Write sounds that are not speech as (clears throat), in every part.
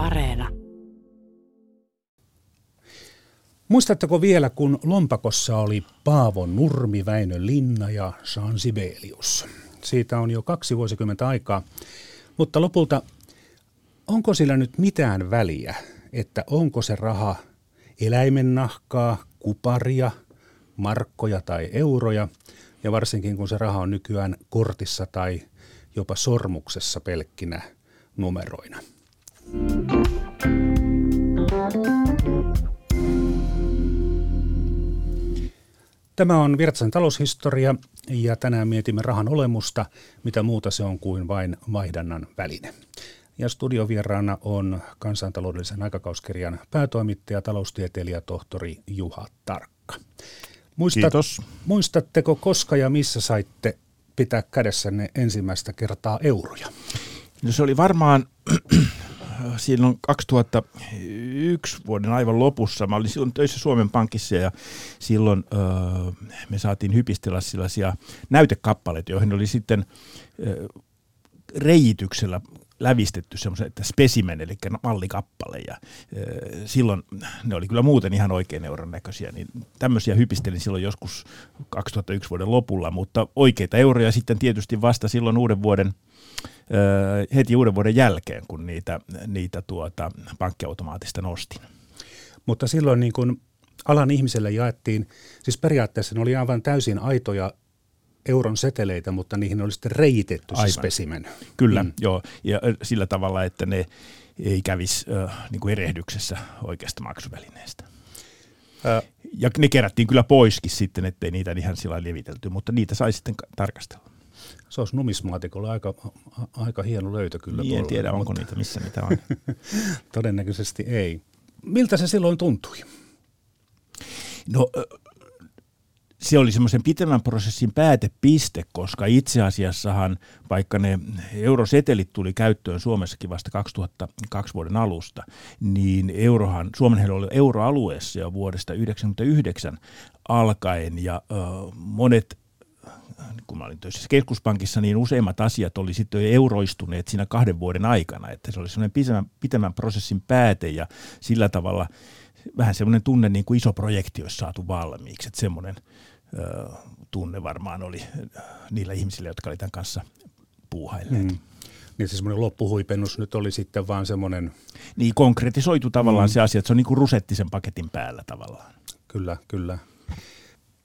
Areena. Muistatteko vielä, kun lompakossa oli Paavo Nurmi, Väinö Linna ja Jean Sibelius? Siitä on jo kaksi vuosikymmentä aikaa, mutta lopulta onko sillä nyt mitään väliä, että onko se raha eläimen nahkaa, kuparia, markkoja tai euroja, ja varsinkin kun se raha on nykyään kortissa tai jopa sormuksessa pelkkinä numeroina. Tämä on Virtsan taloushistoria ja tänään mietimme rahan olemusta, mitä muuta se on kuin vain vaihdannan väline. Ja studiovieraana on kansantaloudellisen aikakauskirjan päätoimittaja, taloustieteilijä, tohtori Juha Tarkka. Muistat, Kiitos. Muistatteko koska ja missä saitte pitää kädessänne ensimmäistä kertaa euroja? No se oli varmaan silloin 2001 vuoden aivan lopussa. Mä olin silloin töissä Suomen Pankissa ja silloin me saatiin hypistellä sellaisia näytekappaleita, joihin oli sitten öö, reijityksellä lävistetty semmoisen, että specimen, eli mallikappale, ja silloin ne oli kyllä muuten ihan oikein euron näköisiä, niin tämmöisiä hypistelin silloin joskus 2001 vuoden lopulla, mutta oikeita euroja sitten tietysti vasta silloin uuden vuoden, heti uuden vuoden jälkeen, kun niitä, niitä tuota, pankkiautomaatista nostin. Mutta silloin niin kun alan ihmiselle jaettiin, siis periaatteessa ne oli aivan täysin aitoja euron seteleitä, mutta niihin oli sitten reitetty se spesimen. Kyllä, mm. joo. Ja sillä tavalla, että ne ei kävisi äh, niin kuin erehdyksessä oikeasta maksuvälineestä. Äh. Ja ne kerättiin kyllä poiskin sitten, ettei niitä ihan sillä levitelty, mutta niitä sai sitten tarkastella. Se olisi numismaatikolle aika, aika hieno löytö kyllä. Niin, en tiedä, onko niitä, missä niitä on. (laughs) Todennäköisesti ei. Miltä se silloin tuntui? No se oli semmoisen pitemmän prosessin päätepiste, koska itse asiassahan, vaikka ne eurosetelit tuli käyttöön Suomessakin vasta 2002 vuoden alusta, niin eurohan, Suomen oli euroalueessa jo vuodesta 1999 alkaen ja ö, monet kun mä olin töissä keskuspankissa, niin useimmat asiat oli sitten jo euroistuneet siinä kahden vuoden aikana, että se oli semmoinen pitemmän, pitemmän prosessin pääte ja sillä tavalla vähän semmoinen tunne niin kuin iso projekti olisi saatu valmiiksi, että semmoinen tunne varmaan oli niillä ihmisillä, jotka oli tämän kanssa puuhailleet. Mm. Niin se semmoinen loppuhuipennus nyt oli sitten vaan semmoinen... Niin konkretisoitu tavallaan mm. se asia, että se on niin kuin rusetti sen paketin päällä tavallaan. Kyllä, kyllä.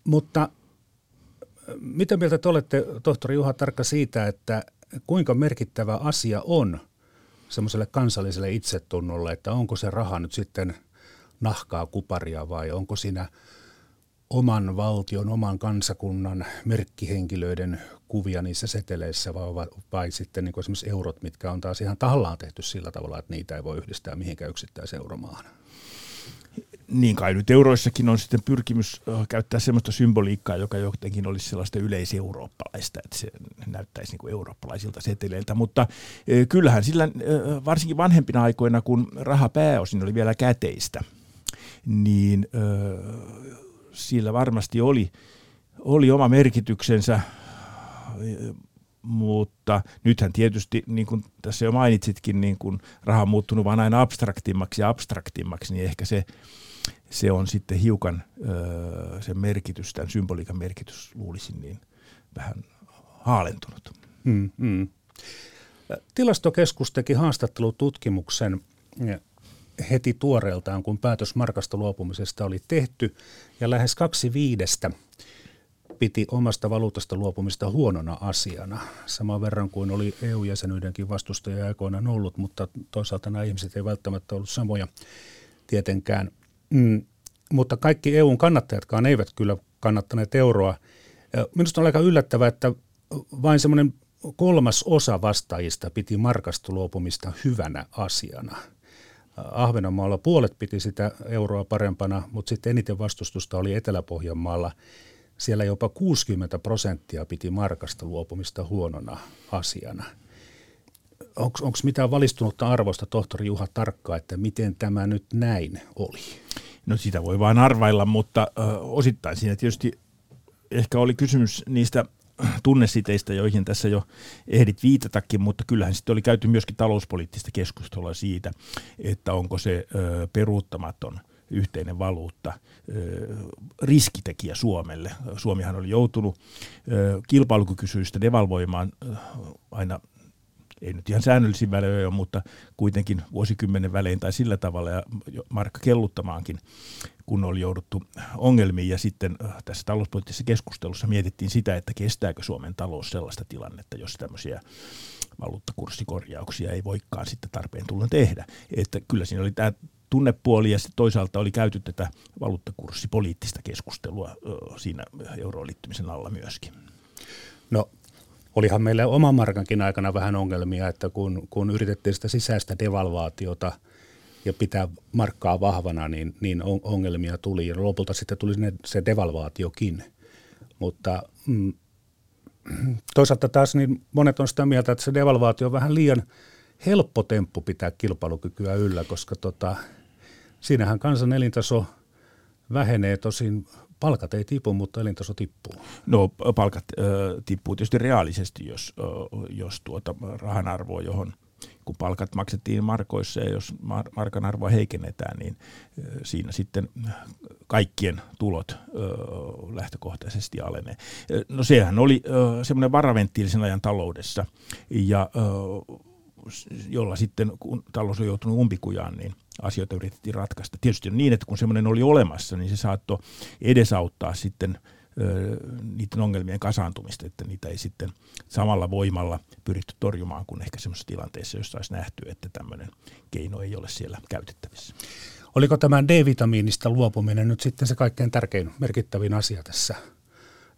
Mutta mitä mieltä te olette, tohtori Juha Tarkka, siitä, että kuinka merkittävä asia on semmoiselle kansalliselle itsetunnolle, että onko se raha nyt sitten nahkaa kuparia vai onko siinä – oman valtion, oman kansakunnan merkkihenkilöiden kuvia niissä seteleissä vai, vai sitten niin esimerkiksi eurot, mitkä on taas ihan tahallaan tehty sillä tavalla, että niitä ei voi yhdistää mihinkään yksittäiseen euromaahan. Niin kai nyt euroissakin on sitten pyrkimys käyttää sellaista symboliikkaa, joka jotenkin olisi sellaista yleiseurooppalaista, että se näyttäisi niin kuin eurooppalaisilta seteleiltä. Mutta kyllähän sillä varsinkin vanhempina aikoina, kun raha pääosin oli vielä käteistä, niin sillä varmasti oli, oli oma merkityksensä, mutta nythän tietysti, niin kuin tässä jo mainitsitkin, niin kuin raha on muuttunut vain aina abstraktimmaksi ja abstraktimmaksi, niin ehkä se, se on sitten hiukan se merkitys, tämän symboliikan merkitys luulisin niin vähän haalentunut. Hmm, hmm. Tilastokeskus teki haastattelututkimuksen heti tuoreeltaan, kun päätös markasta luopumisesta oli tehty, ja lähes kaksi viidestä piti omasta valuutasta luopumista huonona asiana, saman verran kuin oli EU-jäsenyydenkin vastustaja aikoinaan ollut, mutta toisaalta nämä ihmiset ei välttämättä ollut samoja tietenkään. Mm, mutta kaikki EUn kannattajatkaan eivät kyllä kannattaneet euroa. Minusta on aika yllättävää, että vain semmoinen kolmas osa vastaajista piti markasta luopumista hyvänä asiana – Ahvenanmaalla puolet piti sitä euroa parempana, mutta sitten eniten vastustusta oli Etelä-Pohjanmaalla. Siellä jopa 60 prosenttia piti markasta luopumista huonona asiana. Onko mitään valistunutta arvosta tohtori Juha Tarkka, että miten tämä nyt näin oli? No sitä voi vain arvailla, mutta ö, osittain siinä tietysti ehkä oli kysymys niistä tunnesiteistä, joihin tässä jo ehdit viitatakin, mutta kyllähän sitten oli käyty myöskin talouspoliittista keskustelua siitä, että onko se ö, peruuttamaton yhteinen valuutta riskitekijä Suomelle. Suomihan oli joutunut kilpailukykyisyistä devalvoimaan aina ei nyt ihan säännöllisin välein mutta kuitenkin vuosikymmenen välein tai sillä tavalla ja markka kelluttamaankin, kun oli jouduttu ongelmiin. Ja sitten tässä talouspoliittisessa keskustelussa mietittiin sitä, että kestääkö Suomen talous sellaista tilannetta, jos tämmöisiä valuuttakurssikorjauksia ei voikaan sitten tarpeen tulla tehdä. Että kyllä siinä oli tämä tunnepuoli ja toisaalta oli käyty tätä valuuttakurssipoliittista keskustelua siinä euroon liittymisen alla myöskin. No olihan meillä oman markankin aikana vähän ongelmia, että kun, kun yritettiin sitä sisäistä devalvaatiota ja pitää markkaa vahvana, niin, niin ongelmia tuli. Ja lopulta sitten tuli se devalvaatiokin. Mutta mm, toisaalta taas niin monet on sitä mieltä, että se devalvaatio on vähän liian helppo temppu pitää kilpailukykyä yllä, koska tota, siinähän kansan elintaso vähenee tosin Palkat ei tipu, mutta elintaso tippuu. No palkat äh, tippuu tietysti reaalisesti, jos, äh, jos tuota rahan arvoa, johon kun palkat maksettiin markoissa ja jos markan arvoa heikennetään, niin äh, siinä sitten kaikkien tulot äh, lähtökohtaisesti alenee. No sehän oli semmoinen varaventtiilisen ajan taloudessa ja äh, jolla sitten kun talous on joutunut umpikujaan, niin asioita yritettiin ratkaista. Tietysti on niin, että kun semmoinen oli olemassa, niin se saattoi edesauttaa sitten niiden ongelmien kasaantumista, että niitä ei sitten samalla voimalla pyritty torjumaan kuin ehkä semmoisessa tilanteessa, jossa olisi nähty, että tämmöinen keino ei ole siellä käytettävissä. Oliko tämä D-vitamiinista luopuminen nyt sitten se kaikkein tärkein merkittävin asia tässä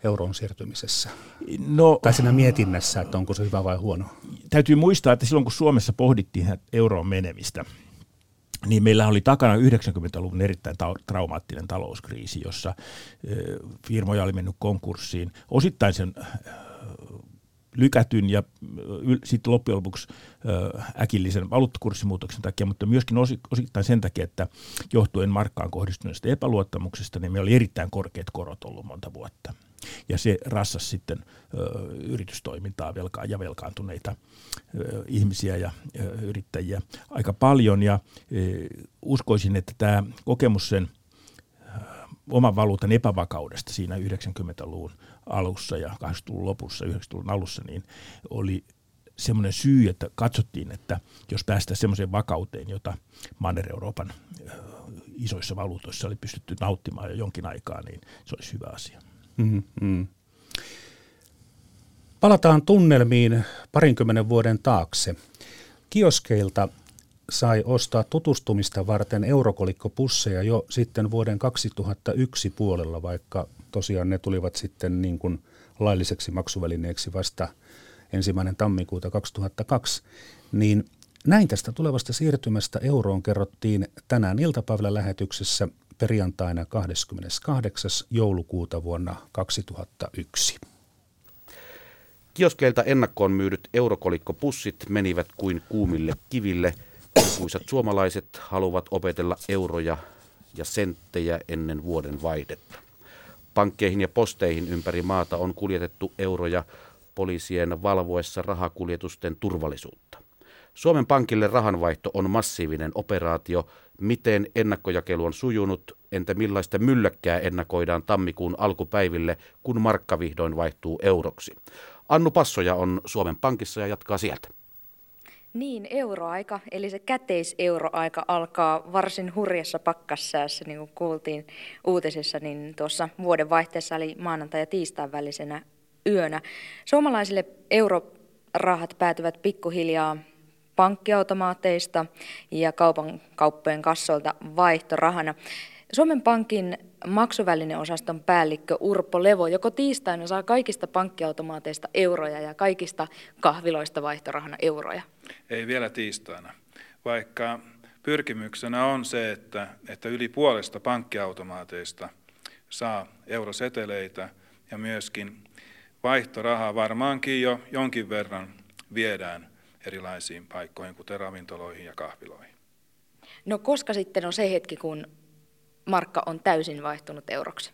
euroon siirtymisessä? No, tai siinä mietinnässä, että onko se hyvä vai huono? Täytyy muistaa, että silloin kun Suomessa pohdittiin euroon menemistä, niin meillä oli takana 90-luvun erittäin traumaattinen talouskriisi, jossa firmoja oli mennyt konkurssiin. Osittain sen lykätyn ja sitten loppujen lopuksi äkillisen valuuttakurssimuutoksen takia, mutta myöskin osittain sen takia, että johtuen markkaan kohdistuneesta epäluottamuksesta, niin meillä oli erittäin korkeat korot ollut monta vuotta. Ja se rassasi sitten ö, yritystoimintaa velkaa ja velkaantuneita ö, ihmisiä ja ö, yrittäjiä aika paljon. Ja ö, uskoisin, että tämä kokemus sen oman valuutan epävakaudesta siinä 90-luvun alussa ja 80-luvun lopussa, 90-luvun alussa, niin oli semmoinen syy, että katsottiin, että jos päästään semmoiseen vakauteen, jota Manner-Euroopan isoissa valuutoissa oli pystytty nauttimaan jo jonkin aikaa, niin se olisi hyvä asia. Mm-hmm. Palataan tunnelmiin parinkymmenen vuoden taakse. Kioskeilta sai ostaa tutustumista varten eurokolikkopusseja jo sitten vuoden 2001 puolella, vaikka tosiaan ne tulivat sitten niin kuin lailliseksi maksuvälineeksi vasta ensimmäinen tammikuuta 2002, niin näin tästä tulevasta siirtymästä euroon kerrottiin tänään iltapäivällä lähetyksessä perjantaina 28. joulukuuta vuonna 2001. Kioskeilta ennakkoon myydyt eurokolikkopussit menivät kuin kuumille kiville. Lukuisat suomalaiset haluavat opetella euroja ja senttejä ennen vuoden vaihdetta. Pankkeihin ja posteihin ympäri maata on kuljetettu euroja poliisien valvoessa rahakuljetusten turvallisuutta. Suomen Pankille rahanvaihto on massiivinen operaatio. Miten ennakkojakelu on sujunut? Entä millaista mylläkkää ennakoidaan tammikuun alkupäiville, kun markka vihdoin vaihtuu euroksi? Annu Passoja on Suomen Pankissa ja jatkaa sieltä. Niin, euroaika, eli se käteiseuroaika alkaa varsin hurjassa pakkassäässä, niin kuin kuultiin uutisissa, niin tuossa vuoden vaihteessa eli maanantai- ja tiistain välisenä yönä. Suomalaisille eurorahat päätyvät pikkuhiljaa pankkiautomaateista ja kaupan kauppojen kassoilta vaihtorahana. Suomen Pankin maksuvälineosaston päällikkö Urpo Levo joko tiistaina saa kaikista pankkiautomaateista euroja ja kaikista kahviloista vaihtorahana euroja? Ei vielä tiistaina, vaikka pyrkimyksenä on se, että, että yli puolesta pankkiautomaateista saa euroseteleitä ja myöskin vaihtorahaa varmaankin jo jonkin verran viedään erilaisiin paikkoihin, kuten ravintoloihin ja kahviloihin. No koska sitten on se hetki, kun markka on täysin vaihtunut euroksi?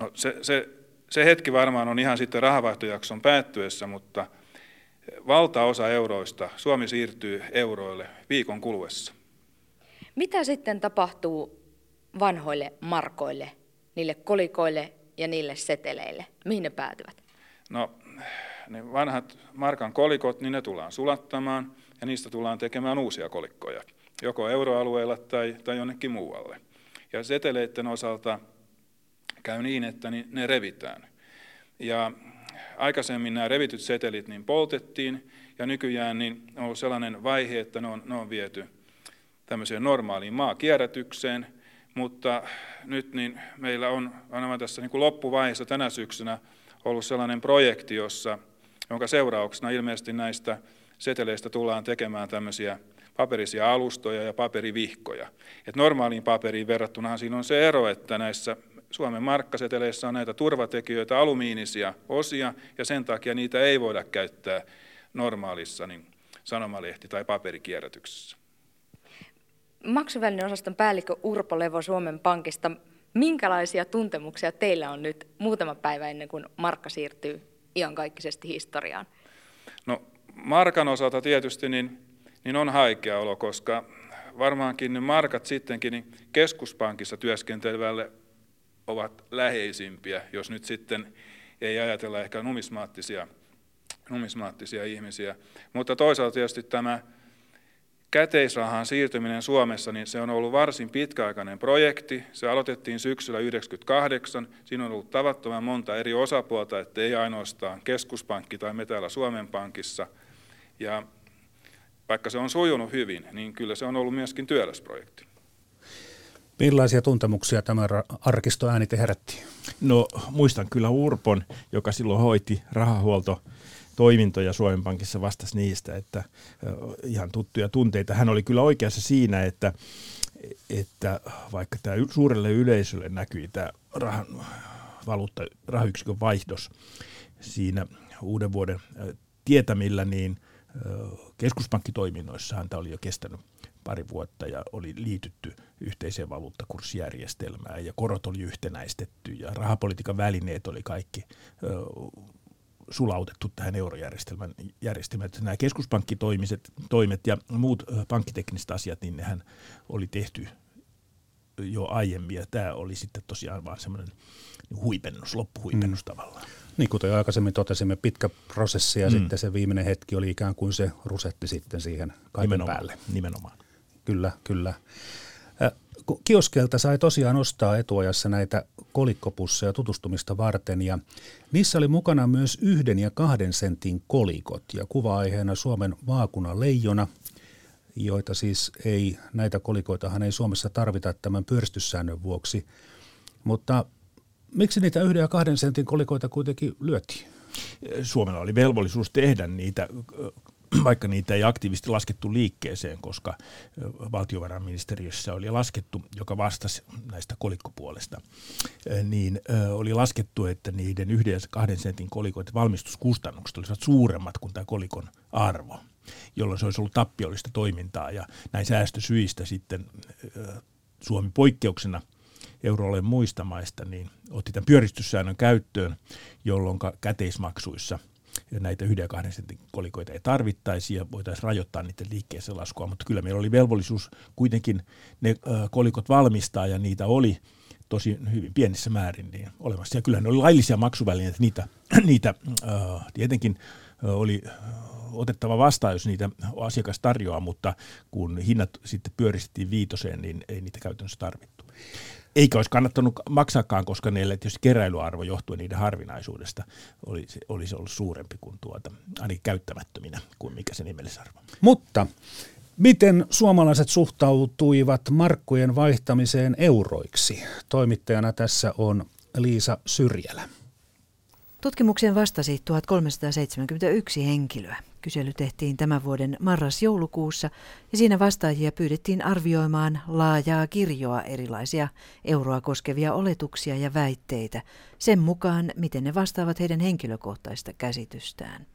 No se, se se hetki varmaan on ihan sitten rahavaihtojakson päättyessä, mutta valtaosa euroista Suomi siirtyy euroille viikon kuluessa. Mitä sitten tapahtuu vanhoille markoille, niille kolikoille ja niille seteleille? Mihin ne päätyvät? No, ne vanhat markan kolikot, niin ne tullaan sulattamaan ja niistä tullaan tekemään uusia kolikkoja, joko euroalueella tai, tai jonnekin muualle. Ja seteleiden osalta käy niin, että ne revitään. Ja aikaisemmin nämä revityt setelit niin poltettiin, ja nykyään niin on ollut sellainen vaihe, että ne on, ne on viety tämmöiseen normaaliin maakierrätykseen, mutta nyt niin meillä on aivan tässä niin kuin loppuvaiheessa tänä syksynä ollut sellainen projekti, jossa, jonka seurauksena ilmeisesti näistä seteleistä tullaan tekemään tämmöisiä paperisia alustoja ja paperivihkoja. Et normaaliin paperiin verrattunahan siinä on se ero, että näissä Suomen markkaseteleissä on näitä turvatekijöitä, alumiinisia osia, ja sen takia niitä ei voida käyttää normaalissa niin sanomalehti- tai paperikierrätyksessä. Maksuvälinen osaston päällikkö Urpo Levo Suomen Pankista. Minkälaisia tuntemuksia teillä on nyt muutama päivä ennen kuin markka siirtyy iankaikkisesti historiaan? No markan osalta tietysti niin, niin on haikea olo, koska varmaankin ne markat sittenkin niin keskuspankissa työskentelevälle ovat läheisimpiä, jos nyt sitten ei ajatella ehkä numismaattisia, numismaattisia ihmisiä. Mutta toisaalta tietysti tämä käteisrahan siirtyminen Suomessa, niin se on ollut varsin pitkäaikainen projekti. Se aloitettiin syksyllä 1998. Siinä on ollut tavattoman monta eri osapuolta, että ei ainoastaan keskuspankki tai me täällä Suomen Pankissa. Ja vaikka se on sujunut hyvin, niin kyllä se on ollut myöskin työläsprojekti. Millaisia tuntemuksia tämä arkistoääni te herätti? No muistan kyllä Urpon, joka silloin hoiti rahahuolto toimintoja Suomen Pankissa vastasi niistä, että ihan tuttuja tunteita. Hän oli kyllä oikeassa siinä, että, että vaikka tämä suurelle yleisölle näkyi tämä rahan, valuutta, rahayksikön vaihdos siinä uuden vuoden tietämillä, niin keskuspankkitoiminnoissa häntä oli jo kestänyt pari vuotta ja oli liitytty yhteiseen valuuttakurssijärjestelmään ja korot oli yhtenäistetty ja rahapolitiikan välineet oli kaikki sulautettu tähän eurojärjestelmän järjestelmään. Nämä keskuspankkitoimiset toimet ja muut pankkitekniset asiat, niin nehän oli tehty jo aiemmin ja tämä oli sitten tosiaan vaan semmoinen huipennus, loppuhuipennus mm. tavallaan. Niin kuten aikaisemmin totesimme, pitkä prosessi ja mm. sitten se viimeinen hetki oli ikään kuin se rusetti sitten siihen kaiken nimenomaan, päälle. Nimenomaan. Kyllä, kyllä. Kioskelta sai tosiaan ostaa etuajassa näitä kolikkopusseja tutustumista varten ja niissä oli mukana myös yhden ja kahden sentin kolikot ja kuva-aiheena Suomen vaakuna leijona, joita siis ei, näitä kolikoitahan ei Suomessa tarvita tämän pyöristyssäännön vuoksi, mutta miksi niitä yhden ja kahden sentin kolikoita kuitenkin lyötiin? Suomella oli velvollisuus tehdä niitä vaikka niitä ei aktiivisesti laskettu liikkeeseen, koska valtiovarainministeriössä oli laskettu, joka vastasi näistä kolikkopuolesta, niin oli laskettu, että niiden yhden ja kahden sentin kolikoiden valmistuskustannukset olisivat suuremmat kuin tämä kolikon arvo, jolloin se olisi ollut tappiollista toimintaa ja näin säästösyistä sitten Suomi poikkeuksena euroalueen muista maista, niin otti tämän pyöristyssäännön käyttöön, jolloin käteismaksuissa – näitä yhden ja kahden sentin kolikoita ei tarvittaisi ja voitaisiin rajoittaa niiden liikkeeseen laskua, mutta kyllä meillä oli velvollisuus kuitenkin ne kolikot valmistaa ja niitä oli tosi hyvin pienissä määrin niin olemassa. Ja kyllä ne oli laillisia maksuvälineitä, niitä, (clears throat) niitä äh, tietenkin oli otettava vastaan, jos niitä asiakas tarjoaa, mutta kun hinnat sitten pyöristettiin viitoseen, niin ei niitä käytännössä tarvittu. Eikä olisi kannattanut maksaakaan, koska niille tietysti keräilyarvo johtuen niiden harvinaisuudesta olisi, olisi ollut suurempi kuin tuota, ainakin käyttämättöminä kuin mikä se nimellisarvo. Mutta miten suomalaiset suhtautuivat markkojen vaihtamiseen euroiksi? Toimittajana tässä on Liisa Syrjälä. Tutkimukseen vastasi 1371 henkilöä. Kysely tehtiin tämän vuoden marras-joulukuussa ja siinä vastaajia pyydettiin arvioimaan laajaa kirjoa erilaisia euroa koskevia oletuksia ja väitteitä sen mukaan, miten ne vastaavat heidän henkilökohtaista käsitystään.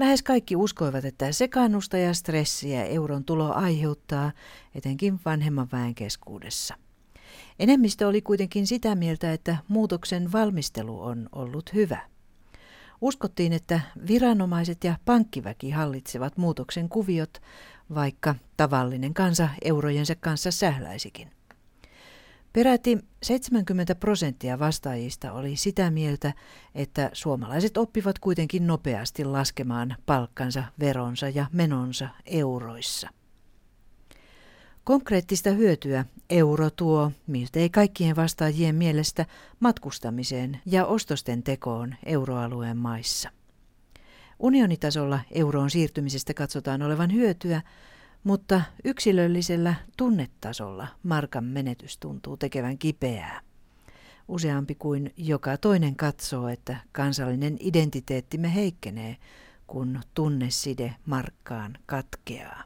Lähes kaikki uskoivat, että sekaannusta ja stressiä euron tulo aiheuttaa, etenkin vanhemman väen keskuudessa. Enemmistö oli kuitenkin sitä mieltä, että muutoksen valmistelu on ollut hyvä. Uskottiin, että viranomaiset ja pankkiväki hallitsevat muutoksen kuviot, vaikka tavallinen kansa eurojensa kanssa sähläisikin. Peräti 70 prosenttia vastaajista oli sitä mieltä, että suomalaiset oppivat kuitenkin nopeasti laskemaan palkkansa, veronsa ja menonsa euroissa. Konkreettista hyötyä euro tuo miltei kaikkien vastaajien mielestä matkustamiseen ja ostosten tekoon euroalueen maissa. Unionitasolla euroon siirtymisestä katsotaan olevan hyötyä, mutta yksilöllisellä tunnetasolla markan menetys tuntuu tekevän kipeää. Useampi kuin joka toinen katsoo, että kansallinen identiteettimme heikkenee, kun tunneside markkaan katkeaa.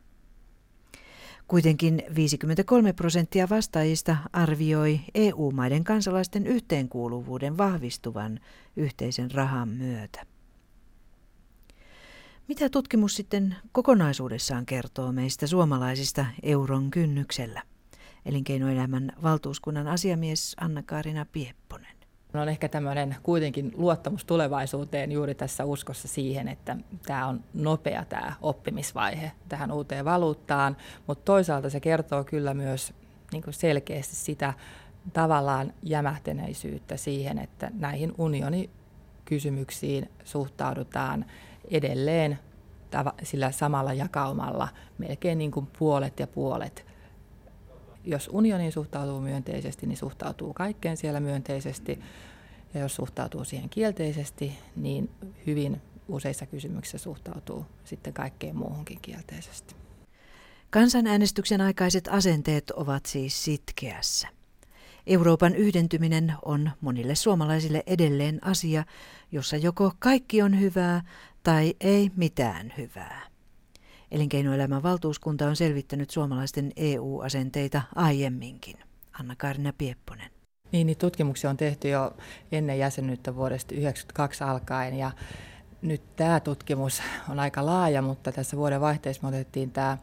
Kuitenkin 53 prosenttia vastaajista arvioi EU-maiden kansalaisten yhteenkuuluvuuden vahvistuvan yhteisen rahan myötä. Mitä tutkimus sitten kokonaisuudessaan kertoo meistä suomalaisista euron kynnyksellä? Elinkeinoelämän valtuuskunnan asiamies Anna-Kaarina Piepponen. On ehkä tämmöinen kuitenkin luottamus tulevaisuuteen juuri tässä uskossa siihen, että tämä on nopea tämä oppimisvaihe tähän uuteen valuuttaan, mutta toisaalta se kertoo kyllä myös niin kuin selkeästi sitä tavallaan jämähteneisyyttä siihen, että näihin unionikysymyksiin suhtaudutaan edelleen sillä samalla jakaumalla melkein niin kuin puolet ja puolet. Jos unioniin suhtautuu myönteisesti, niin suhtautuu kaikkeen siellä myönteisesti. Ja jos suhtautuu siihen kielteisesti, niin hyvin useissa kysymyksissä suhtautuu sitten kaikkeen muuhunkin kielteisesti. Kansanäänestyksen aikaiset asenteet ovat siis sitkeässä. Euroopan yhdentyminen on monille suomalaisille edelleen asia, jossa joko kaikki on hyvää tai ei mitään hyvää. Elinkeinoelämän valtuuskunta on selvittänyt suomalaisten EU-asenteita aiemminkin. Anna-Karina Piepponen. Niin, niin, tutkimuksia on tehty jo ennen jäsenyyttä vuodesta 1992 alkaen ja nyt tämä tutkimus on aika laaja, mutta tässä vuoden vaihteessa me otettiin tämä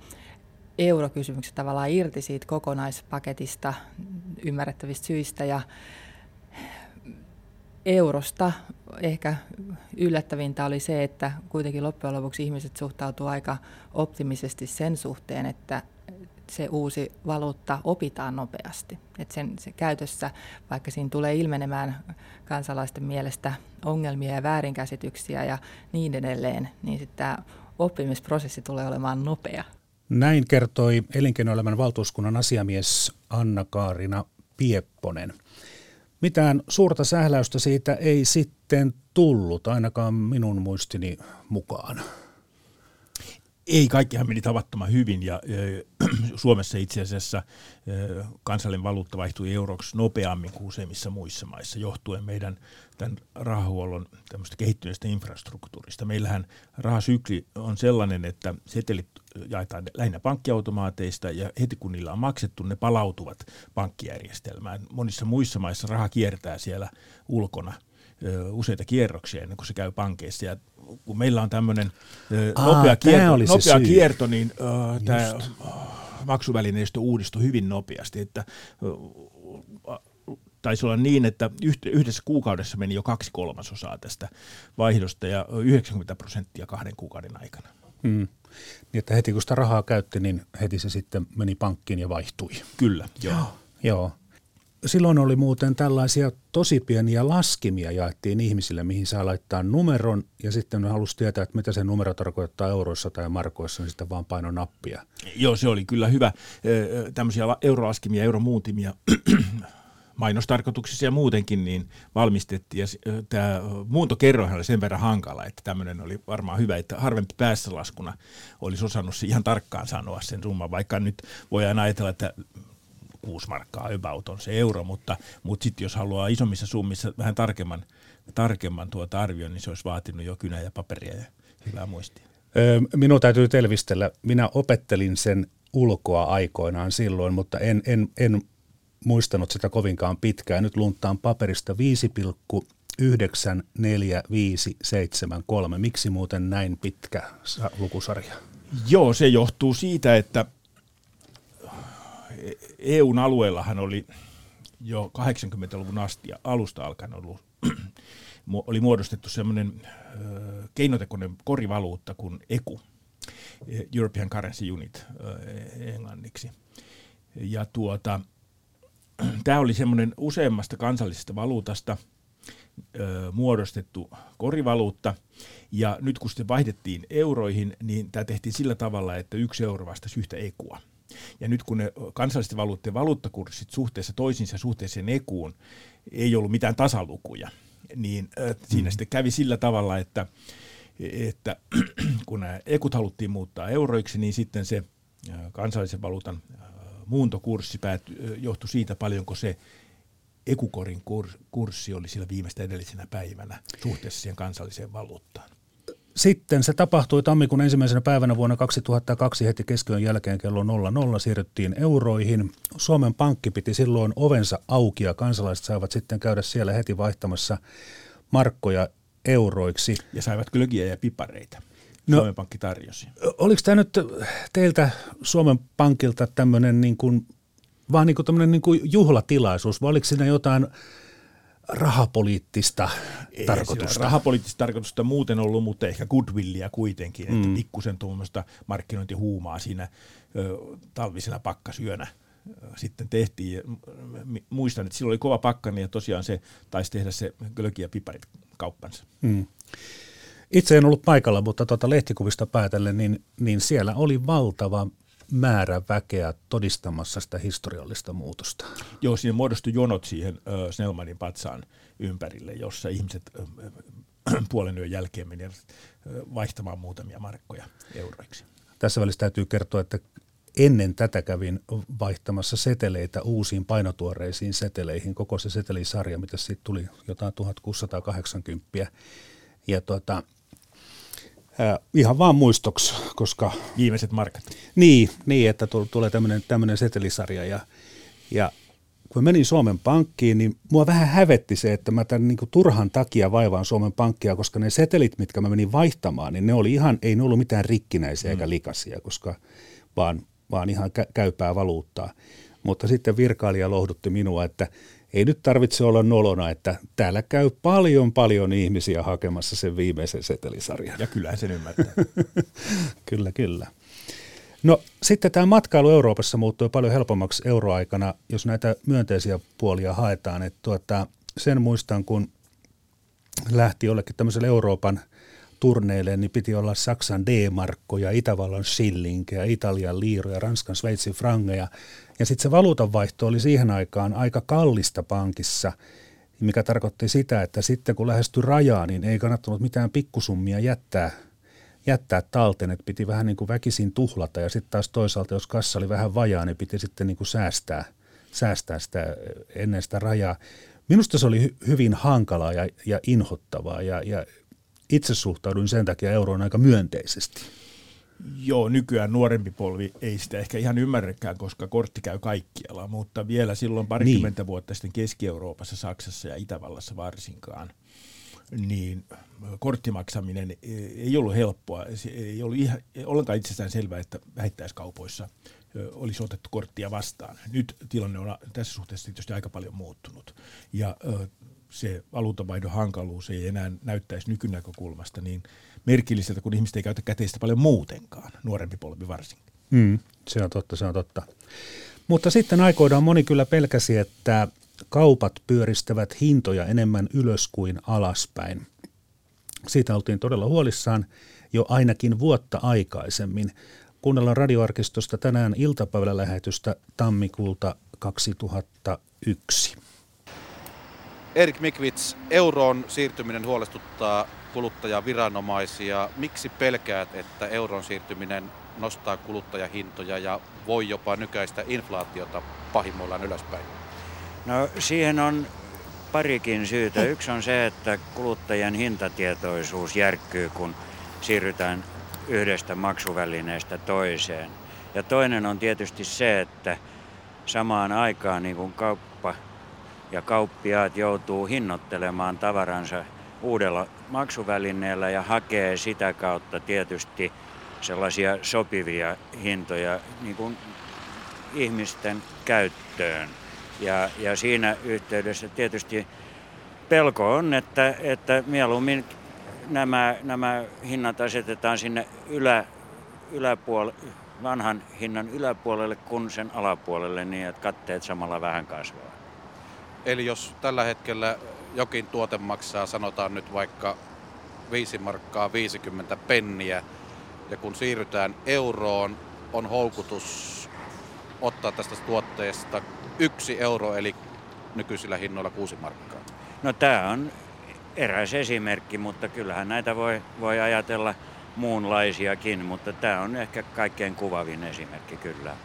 eurokysymykset tavallaan irti siitä kokonaispaketista ymmärrettävistä syistä ja eurosta ehkä yllättävintä oli se, että kuitenkin loppujen lopuksi ihmiset suhtautuu aika optimisesti sen suhteen, että se uusi valuutta opitaan nopeasti. Että sen se käytössä, vaikka siinä tulee ilmenemään kansalaisten mielestä ongelmia ja väärinkäsityksiä ja niin edelleen, niin sitten tämä oppimisprosessi tulee olemaan nopea. Näin kertoi elinkeinoelämän valtuuskunnan asiamies Anna-Kaarina Piepponen. Mitään suurta sähläystä siitä ei sitten tullut, ainakaan minun muistini mukaan. Ei, kaikkihan meni tavattoman hyvin ja (clears throat) Suomessa itse asiassa kansallinen valuutta vaihtui euroksi nopeammin kuin useimmissa muissa maissa johtuen meidän tämän rahahuollon kehittyneestä infrastruktuurista. Meillähän rahasykli on sellainen, että setelit jaetaan lähinnä pankkiautomaateista ja heti kun niillä on maksettu, ne palautuvat pankkijärjestelmään. Monissa muissa maissa raha kiertää siellä ulkona useita kierroksia ennen kuin se käy pankeissa. Ja kun meillä on tämmöinen nopea, kierto, nopea kierto, niin uh, tämä maksuvälineistö uudistui hyvin nopeasti. Että, uh, taisi olla niin, että yhdessä kuukaudessa meni jo kaksi kolmasosaa tästä vaihdosta ja 90 prosenttia kahden kuukauden aikana. Hmm. Niin, että heti kun sitä rahaa käytti, niin heti se sitten meni pankkiin ja vaihtui. Kyllä, joo. joo. Silloin oli muuten tällaisia tosi pieniä laskimia jaettiin ihmisille, mihin saa laittaa numeron ja sitten ne halusi tietää, että mitä se numero tarkoittaa euroissa tai markoissa, niin sitten vaan paino nappia. Joo, se oli kyllä hyvä. Tämmöisiä eurolaskimia, euromuuntimia (clears throat) mainostarkoituksissa ja muutenkin niin valmistettiin. Ja tämä muuntokerroin oli sen verran hankala, että tämmöinen oli varmaan hyvä, että harvempi päässä laskuna olisi osannut ihan tarkkaan sanoa sen summan, vaikka nyt voi aina ajatella, että kuusi markkaa about on se euro, mutta, mutta sitten jos haluaa isommissa summissa vähän tarkemman, tarkemman tuota arvion, niin se olisi vaatinut jo kynä ja paperia ja hyvää muistia. minun täytyy telvistellä. Minä opettelin sen ulkoa aikoinaan silloin, mutta en, en, en muistanut sitä kovinkaan pitkään. Nyt luntaan paperista 5,94573. Miksi muuten näin pitkä lukusarja? Joo, se johtuu siitä, että EUn alueellahan oli jo 80-luvun asti ja alusta alkaen ollut, oli muodostettu semmoinen keinotekoinen korivaluutta kuin EKU, European Currency Unit englanniksi. Ja tuota, tämä oli semmoinen useammasta kansallisesta valuutasta muodostettu korivaluutta, ja nyt kun se vaihdettiin euroihin, niin tämä tehtiin sillä tavalla, että yksi euro vastasi yhtä ekua. Ja nyt kun ne kansallisten valuuttien valuuttakurssit suhteessa toisiinsa suhteessa ekuun ei ollut mitään tasalukuja, niin siinä mm. sitten kävi sillä tavalla, että, että (clears throat) kun nämä ekut haluttiin muuttaa euroiksi, niin sitten se kansallisen valuutan muuntokurssi päätty, johtui siitä paljonko se ekukorin kurssi oli sillä viimeistä edellisenä päivänä suhteessa siihen kansalliseen valuuttaan. Sitten se tapahtui tammikuun ensimmäisenä päivänä vuonna 2002 heti keskiön jälkeen kello 00 siirryttiin euroihin. Suomen Pankki piti silloin ovensa auki ja kansalaiset saivat sitten käydä siellä heti vaihtamassa markkoja euroiksi. Ja saivat kylkiä ja pipareita. No, Suomen Pankki tarjosi. Oliko tämä nyt teiltä Suomen Pankilta tämmöinen niin kuin, vaan niin kuin niin kuin juhlatilaisuus, vai oliko siinä jotain rahapoliittista Ei tarkoitusta. Rahapoliittista tarkoitusta muuten ollut, mutta ehkä goodwillia kuitenkin, mm. että pikkusen tuommoista markkinointihuumaa siinä ö, talvisena pakkasyönä sitten tehtiin. Muistan, että silloin oli kova pakkani ja tosiaan se taisi tehdä se kölki ja piparit kauppansa. Mm. Itse en ollut paikalla, mutta tuota lehtikuvista päätellen, niin, niin siellä oli valtava määrä väkeä todistamassa sitä historiallista muutosta. Joo, siinä muodostui jonot siihen ö, Snellmanin patsaan ympärille, jossa ihmiset ö, (clears throat) puolen yön jälkeen menivät vaihtamaan muutamia markkoja euroiksi. Tässä välissä täytyy kertoa, että ennen tätä kävin vaihtamassa seteleitä uusiin painotuoreisiin seteleihin, koko se setelisarja, mitä siitä tuli jotain 1680. Ja tuota, Äh, ihan vaan muistoksi, koska... Viimeiset markat. Niin, niin että tulee tämmöinen, setelisarja ja, ja kun menin Suomen Pankkiin, niin mua vähän hävetti se, että mä tämän niin turhan takia vaivaan Suomen Pankkia, koska ne setelit, mitkä mä menin vaihtamaan, niin ne oli ihan, ei ne ollut mitään rikkinäisiä mm. eikä likaisia, koska vaan, vaan ihan kä- käypää valuuttaa. Mutta sitten virkailija lohdutti minua, että ei nyt tarvitse olla nolona, että täällä käy paljon paljon ihmisiä hakemassa sen viimeisen setelisarjan. Ja kyllähän sen ymmärtää. (laughs) kyllä, kyllä. No sitten tämä matkailu Euroopassa muuttui paljon helpommaksi euroaikana, jos näitä myönteisiä puolia haetaan. Että tuota, sen muistan, kun lähti jollekin tämmöiselle Euroopan turneille, niin piti olla Saksan D-markkoja, Itävallan shillinkeja, Italian liiroja, Ranskan Sveitsin frangeja. Ja sitten se valuutanvaihto oli siihen aikaan aika kallista pankissa, mikä tarkoitti sitä, että sitten kun lähestyi rajaa, niin ei kannattanut mitään pikkusummia jättää, jättää talteen, että piti vähän niin kuin väkisin tuhlata ja sitten taas toisaalta, jos kassa oli vähän vajaa, niin piti sitten niin kuin säästää, säästää sitä ennen sitä rajaa. Minusta se oli hyvin hankalaa ja, ja inhottavaa ja, ja itse suhtauduin sen takia euroon aika myönteisesti. Joo, nykyään nuorempi polvi ei sitä ehkä ihan ymmärräkään, koska kortti käy kaikkialla, mutta vielä silloin parikymmentä niin. vuotta sitten Keski-Euroopassa, Saksassa ja Itävallassa varsinkaan, niin korttimaksaminen ei ollut helppoa. Se ei ollut ihan, ollenkaan itsestään selvää, että vähittäiskaupoissa olisi otettu korttia vastaan. Nyt tilanne on tässä suhteessa tietysti aika paljon muuttunut. Ja se valuutavaihdon hankaluus ei enää näyttäisi nykynäkökulmasta niin merkilliseltä, kun ihmiset ei käytä käteistä paljon muutenkaan, nuorempi polvi varsinkin. Mm, se on totta, se on totta. Mutta sitten aikoinaan moni kyllä pelkäsi, että kaupat pyöristävät hintoja enemmän ylös kuin alaspäin. Siitä oltiin todella huolissaan jo ainakin vuotta aikaisemmin. Kuunnellaan radioarkistosta tänään iltapäivällä lähetystä tammikuulta 2001. Erik Mikvits, euroon siirtyminen huolestuttaa kuluttajaviranomaisia. Miksi pelkäät, että euron siirtyminen nostaa kuluttajahintoja ja voi jopa nykäistä inflaatiota pahimmoillaan ylöspäin? No siihen on parikin syytä. Yksi on se, että kuluttajan hintatietoisuus järkkyy, kun siirrytään yhdestä maksuvälineestä toiseen. Ja toinen on tietysti se, että samaan aikaan niin kuin kauppa ja kauppiaat joutuu hinnoittelemaan tavaransa uudella maksuvälineellä ja hakee sitä kautta tietysti sellaisia sopivia hintoja niin kuin ihmisten käyttöön. Ja, ja siinä yhteydessä tietysti pelko on, että, että mieluummin nämä, nämä hinnat asetetaan sinne ylä, yläpuolelle, vanhan hinnan yläpuolelle kuin sen alapuolelle niin, että katteet samalla vähän kasvaa. Eli jos tällä hetkellä jokin tuote maksaa, sanotaan nyt vaikka 5 markkaa 50 penniä, ja kun siirrytään euroon, on houkutus ottaa tästä tuotteesta yksi euro, eli nykyisillä hinnoilla 6 markkaa. No tämä on eräs esimerkki, mutta kyllähän näitä voi, voi ajatella muunlaisiakin, mutta tämä on ehkä kaikkein kuvavin esimerkki kyllä.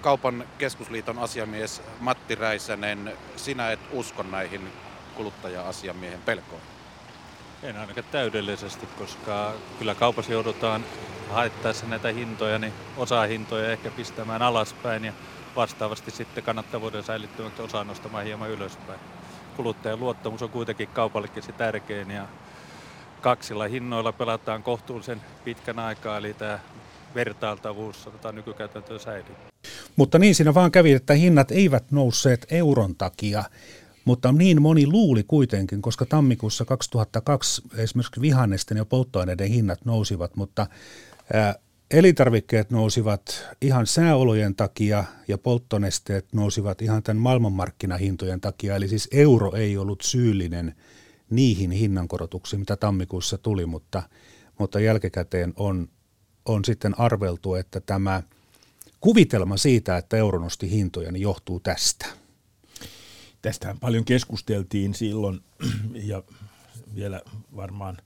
Kaupan keskusliiton asiamies Matti Räisänen, sinä et usko näihin kuluttaja-asiamiehen pelkoon? En ainakaan täydellisesti, koska kyllä kaupassa joudutaan haittaessa näitä hintoja, niin osa hintoja ehkä pistämään alaspäin ja vastaavasti sitten kannattavuuden säilyttämättä osaa nostamaan hieman ylöspäin. Kuluttajan luottamus on kuitenkin kaupallekin se tärkein ja kaksilla hinnoilla pelataan kohtuullisen pitkän aikaa, eli tämä vertailtavuus sanotaan nykykäytäntöön säilyy. Mutta niin siinä vaan kävi, että hinnat eivät nousseet euron takia, mutta niin moni luuli kuitenkin, koska tammikuussa 2002 esimerkiksi vihannesten ja polttoaineiden hinnat nousivat, mutta elintarvikkeet nousivat ihan sääolojen takia ja polttonesteet nousivat ihan tämän maailmanmarkkinahintojen takia. Eli siis euro ei ollut syyllinen niihin hinnankorotuksiin, mitä tammikuussa tuli, mutta, mutta jälkikäteen on, on sitten arveltu, että tämä kuvitelma siitä, että euro nosti hintoja, niin johtuu tästä. Tästähän paljon keskusteltiin silloin (clears throat) ja vielä varmaan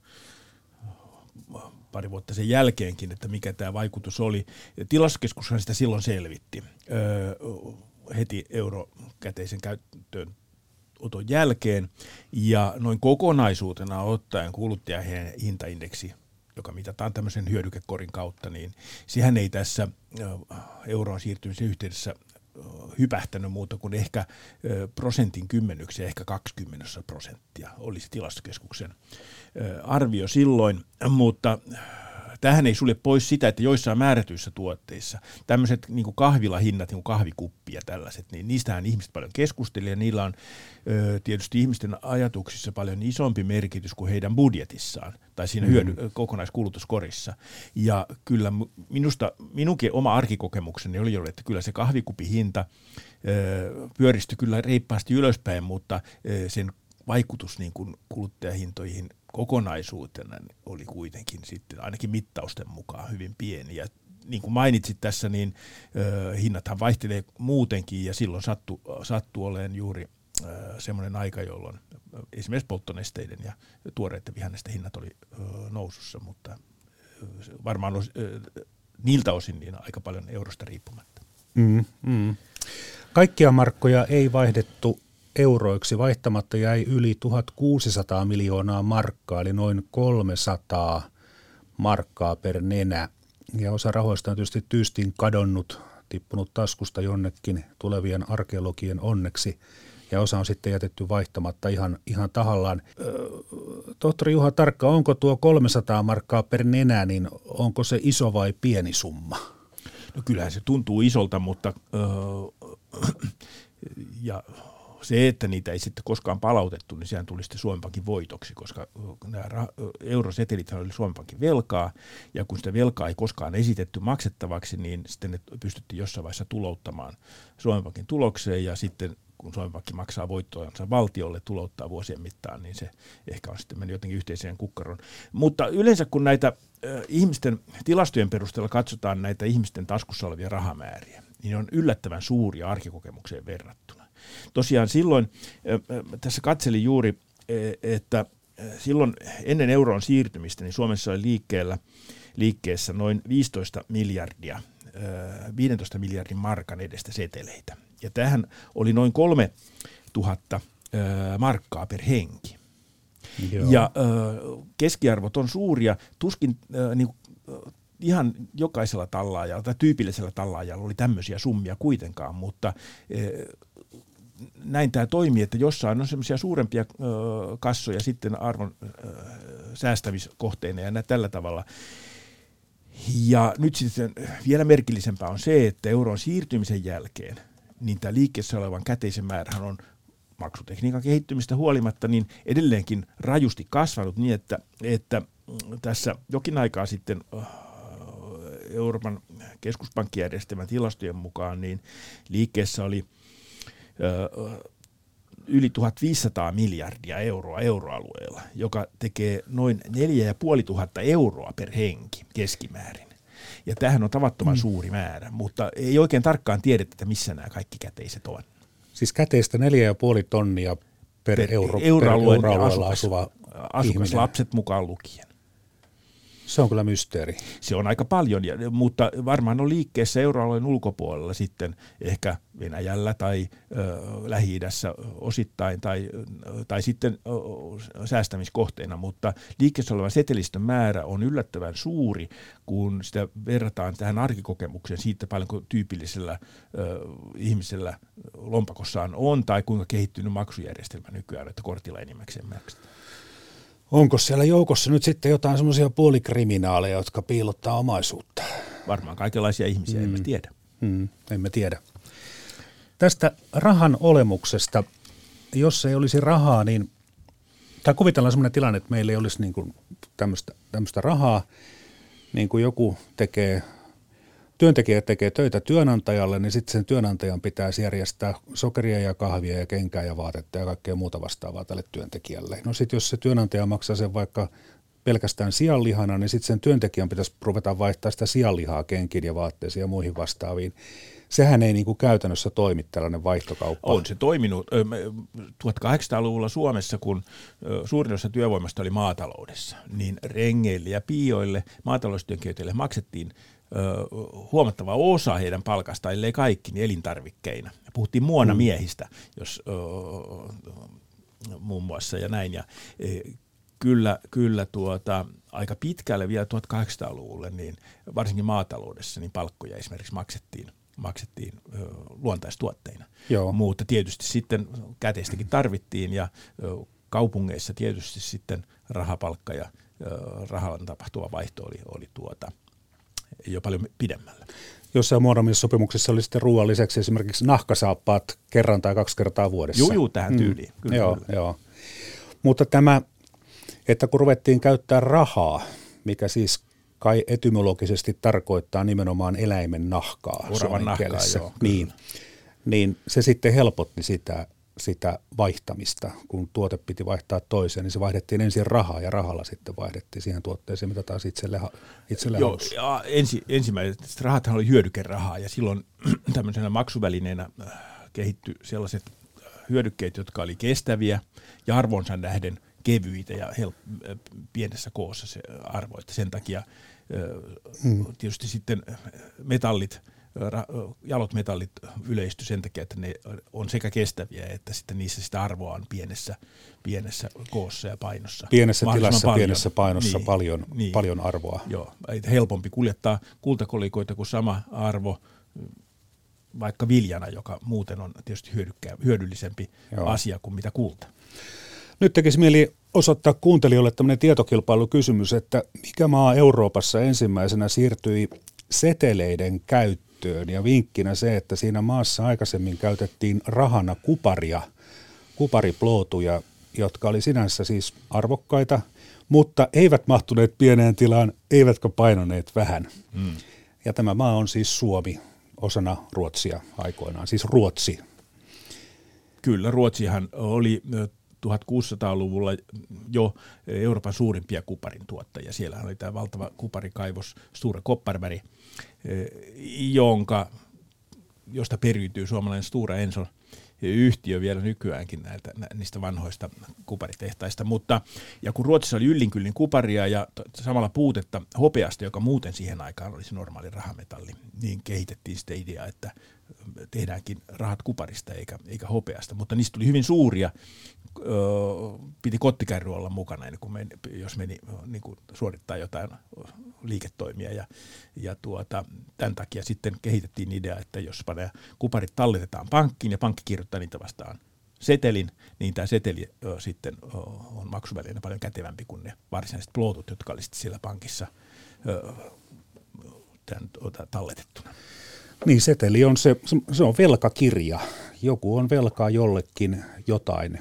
pari vuotta sen jälkeenkin, että mikä tämä vaikutus oli. Tilastokeskushan sitä silloin selvitti öö, heti eurokäteisen käyttöön oton jälkeen. Ja noin kokonaisuutena ottaen kuluttajahintaindeksi, joka mitataan tämmöisen hyödykekorin kautta, niin sehän ei tässä euroon siirtymisen yhteydessä hypähtänyt muuta kuin ehkä prosentin kymmenyksiä, ehkä 20 prosenttia olisi tilastokeskuksen arvio silloin, mutta tähän ei sulle pois sitä, että joissain määrätyissä tuotteissa tämmöiset niin kahvilahinnat, niin kuin kahvikuppi ja tällaiset, niin niistähän ihmiset paljon keskusteli ja niillä on ö, tietysti ihmisten ajatuksissa paljon isompi merkitys kuin heidän budjetissaan tai siinä hyödy, mm. kokonaiskulutuskorissa. Ja kyllä minusta, minunkin oma arkikokemukseni oli jo, että kyllä se kahvikupihinta ö, pyöristyi kyllä reippaasti ylöspäin, mutta ö, sen vaikutus niin kuin kuluttajahintoihin kokonaisuutena oli kuitenkin sitten ainakin mittausten mukaan hyvin pieni. Ja niin kuin mainitsit tässä, niin ö, hinnathan vaihtelee muutenkin ja silloin sattuu sattu olemaan juuri semmoinen aika, jolloin esimerkiksi polttonesteiden ja tuoreiden vihannesten hinnat oli nousussa, mutta varmaan os, niiltä osin niin aika paljon eurosta riippumatta. Mm, mm. Kaikkia markkoja ei vaihdettu euroiksi. Vaihtamatta jäi yli 1600 miljoonaa markkaa, eli noin 300 markkaa per nenä. Ja osa rahoista on tietysti tyystin kadonnut, tippunut taskusta jonnekin tulevien arkeologien onneksi, ja osa on sitten jätetty vaihtamatta ihan, ihan tahallaan. tohtori Juha Tarkka, onko tuo 300 markkaa per nenä, niin onko se iso vai pieni summa? No kyllähän se tuntuu isolta, mutta öö, ja se, että niitä ei sitten koskaan palautettu, niin sehän tuli sitten Suomen Pankin voitoksi, koska nämä eurosetelit oli Suomen Pankin velkaa, ja kun sitä velkaa ei koskaan esitetty maksettavaksi, niin sitten ne pystyttiin jossain vaiheessa tulouttamaan Suomen Pankin tulokseen, ja sitten kun Suomen Pankki maksaa voittojansa valtiolle tulouttaa vuosien mittaan, niin se ehkä on sitten mennyt jotenkin yhteiseen kukkaroon. Mutta yleensä kun näitä ihmisten tilastojen perusteella katsotaan näitä ihmisten taskussa olevia rahamääriä, niin ne on yllättävän suuria arkikokemukseen verrattuna. Tosiaan silloin, tässä katselin juuri, että silloin ennen euroon siirtymistä, niin Suomessa oli liikkeellä, liikkeessä noin 15 miljardia, 15 miljardin markan edestä seteleitä. Ja tähän oli noin kolme tuhatta markkaa per henki. Joo. Ja keskiarvot on suuria, tuskin niin ihan jokaisella tallaajalla tai tyypillisellä tallaajalla oli tämmöisiä summia kuitenkaan, mutta näin tämä toimii, että jossain on semmoisia suurempia ö, kassoja sitten arvon ö, säästämiskohteina ja tällä tavalla. Ja nyt sitten vielä merkillisempää on se, että euron siirtymisen jälkeen niin tämä liikkeessä olevan käteisen määrähän on maksutekniikan kehittymistä huolimatta niin edelleenkin rajusti kasvanut niin, että, että tässä jokin aikaa sitten Euroopan keskuspankkijärjestelmän tilastojen mukaan niin liikkeessä oli yli 1500 miljardia euroa euroalueella, joka tekee noin 4500 euroa per henki keskimäärin. Ja tämähän on tavattoman mm. suuri määrä, mutta ei oikein tarkkaan tiedetä, että missä nämä kaikki käteiset on. Siis käteistä 4,5 tonnia per, per euro, euroalueen per euroalueella asukas, asuva asukas lapset mukaan lukien. Se on kyllä mysteeri. Se on aika paljon, ja, mutta varmaan on liikkeessä euroalueen ulkopuolella sitten ehkä Venäjällä tai Lähi-idässä osittain tai, tai sitten ö, säästämiskohteena, mutta liikkeessä oleva setelistön määrä on yllättävän suuri, kun sitä verrataan tähän arkikokemukseen siitä paljonko tyypillisellä ö, ihmisellä lompakossaan on tai kuinka kehittynyt maksujärjestelmä nykyään, että kortilla enimmäkseen maksetaan. Onko siellä joukossa nyt sitten jotain semmoisia puolikriminaaleja, jotka piilottaa omaisuutta? Varmaan kaikenlaisia ihmisiä, mm. emme tiedä. Mm, emme tiedä. Tästä rahan olemuksesta, jos ei olisi rahaa, niin, tai kuvitellaan sellainen tilanne, että meillä ei olisi niin kuin tämmöistä, tämmöistä rahaa, niin kuin joku tekee työntekijä tekee töitä työnantajalle, niin sitten sen työnantajan pitäisi järjestää sokeria ja kahvia ja kenkää ja vaatetta ja kaikkea muuta vastaavaa tälle työntekijälle. No sitten jos se työnantaja maksaa sen vaikka pelkästään sianlihana, niin sitten sen työntekijän pitäisi ruveta vaihtaa sitä sianlihaa kenkiin ja vaatteisiin ja muihin vastaaviin. Sehän ei niin kuin käytännössä toimi tällainen vaihtokauppa. On se toiminut. 1800-luvulla Suomessa, kun suurin osa työvoimasta oli maataloudessa, niin rengeille ja piioille, maataloustyöntekijöille maksettiin huomattava osa heidän palkasta, ellei kaikki, niin elintarvikkeina. Puhuttiin muona miehistä, jos muun muassa ja näin. Ja, e, kyllä, kyllä tuota, aika pitkälle vielä 1800-luvulle, niin varsinkin maataloudessa, niin palkkoja esimerkiksi maksettiin maksettiin luontaistuotteina. Joo. Mutta tietysti sitten käteistäkin tarvittiin ja kaupungeissa tietysti sitten rahapalkka ja rahalan tapahtuva vaihto oli, oli tuota, jo paljon pidemmällä. Jossain muodommissa sopimuksissa oli sitten ruoan lisäksi esimerkiksi nahkasaappaat kerran tai kaksi kertaa vuodessa. Joo, joo tähän mm. tyyliin. Mm. Kyllä, joo, kyllä. joo. Mutta tämä, että kun ruvettiin käyttää rahaa, mikä siis kai etymologisesti tarkoittaa nimenomaan eläimen nahkaa. Oravan nahkaa, joo. Niin, niin se sitten helpotti sitä, sitä vaihtamista. Kun tuote piti vaihtaa toiseen, niin se vaihdettiin ensin rahaa ja rahalla sitten vaihdettiin siihen tuotteeseen, mitä taas itselle, itselle Joo, ja ensi, ensimmäiset rahathan oli hyödykerahaa ja silloin (clears throat) tämmöisenä maksuvälineenä äh, kehittyi sellaiset äh, hyödykkeet, jotka oli kestäviä ja arvonsa nähden kevyitä ja help- äh, pienessä koossa se arvo, että sen takia hmm. tietysti sitten metallit – jalot metallit yleisty sen takia, että ne on sekä kestäviä että sitten niissä sitä arvoa on pienessä, pienessä koossa ja painossa. Pienessä tilassa, paljon. pienessä painossa niin, paljon, niin, paljon arvoa. Joo, helpompi kuljettaa kultakolikoita kuin sama arvo vaikka viljana, joka muuten on tietysti hyödyllisempi Joo. asia kuin mitä kulta. Nyt tekisi mieli osoittaa kuuntelijoille tämmöinen tietokilpailukysymys, että mikä maa Euroopassa ensimmäisenä siirtyi seteleiden käyttöön? Käyttöön. Ja vinkkinä se, että siinä maassa aikaisemmin käytettiin rahana kuparia, kupariplootuja, jotka oli sinänsä siis arvokkaita, mutta eivät mahtuneet pieneen tilaan, eivätkä painoneet vähän. Mm. Ja tämä maa on siis Suomi osana Ruotsia aikoinaan, siis Ruotsi. Kyllä, Ruotsihan oli 1600-luvulla jo Euroopan suurimpia kuparin tuottajia. Siellä oli tämä valtava kuparikaivos Sture Kopparberg, jonka, josta periytyy suomalainen Stura Enso yhtiö vielä nykyäänkin näiltä, niistä vanhoista kuparitehtaista. Mutta, ja kun Ruotsissa oli yllinkyllin kuparia ja samalla puutetta hopeasta, joka muuten siihen aikaan olisi normaali rahametalli, niin kehitettiin sitä ideaa, että tehdäänkin rahat kuparista eikä, eikä hopeasta. Mutta niistä tuli hyvin suuria piti kottikärry olla mukana, kun meni, jos meni niin kuin suorittaa jotain liiketoimia. Ja, ja tuota, tämän takia sitten kehitettiin idea, että jos kuparit talletetaan pankkiin ja pankki kirjoittaa niitä vastaan setelin, niin tämä seteli sitten on maksuvälineenä paljon kätevämpi kuin ne varsinaiset plootut, jotka olisivat siellä pankissa ö, tämän, tuota, talletettuna. Niin, seteli on se, se on velkakirja. Joku on velkaa jollekin jotain.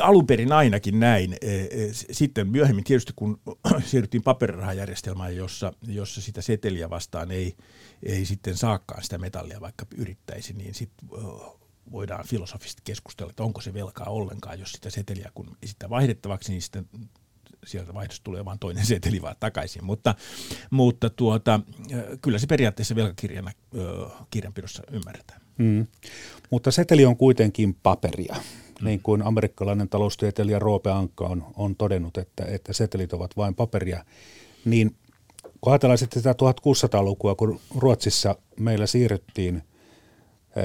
Alun perin ainakin näin. E, e, sitten myöhemmin tietysti kun (clears throat) siirryttiin paperirahajärjestelmään, jossa, jossa sitä seteliä vastaan ei, ei sitten saakaan sitä metallia, vaikka yrittäisi, niin sitten voidaan filosofisesti keskustella, että onko se velkaa ollenkaan, jos sitä seteliä kun esittää vaihdettavaksi, niin sitten sieltä vaihdosta tulee vain toinen seteli vaan takaisin. Mutta, mutta tuota, kyllä se periaatteessa velkakirjana kirjanpidossa ymmärretään. Mm. Mutta seteli on kuitenkin paperia. Mm. Niin kuin amerikkalainen taloustieteilijä Roope Ankka on, on todennut, että, että setelit ovat vain paperia. Niin kun ajatellaan sitten tätä 1600-lukua, kun Ruotsissa meillä siirryttiin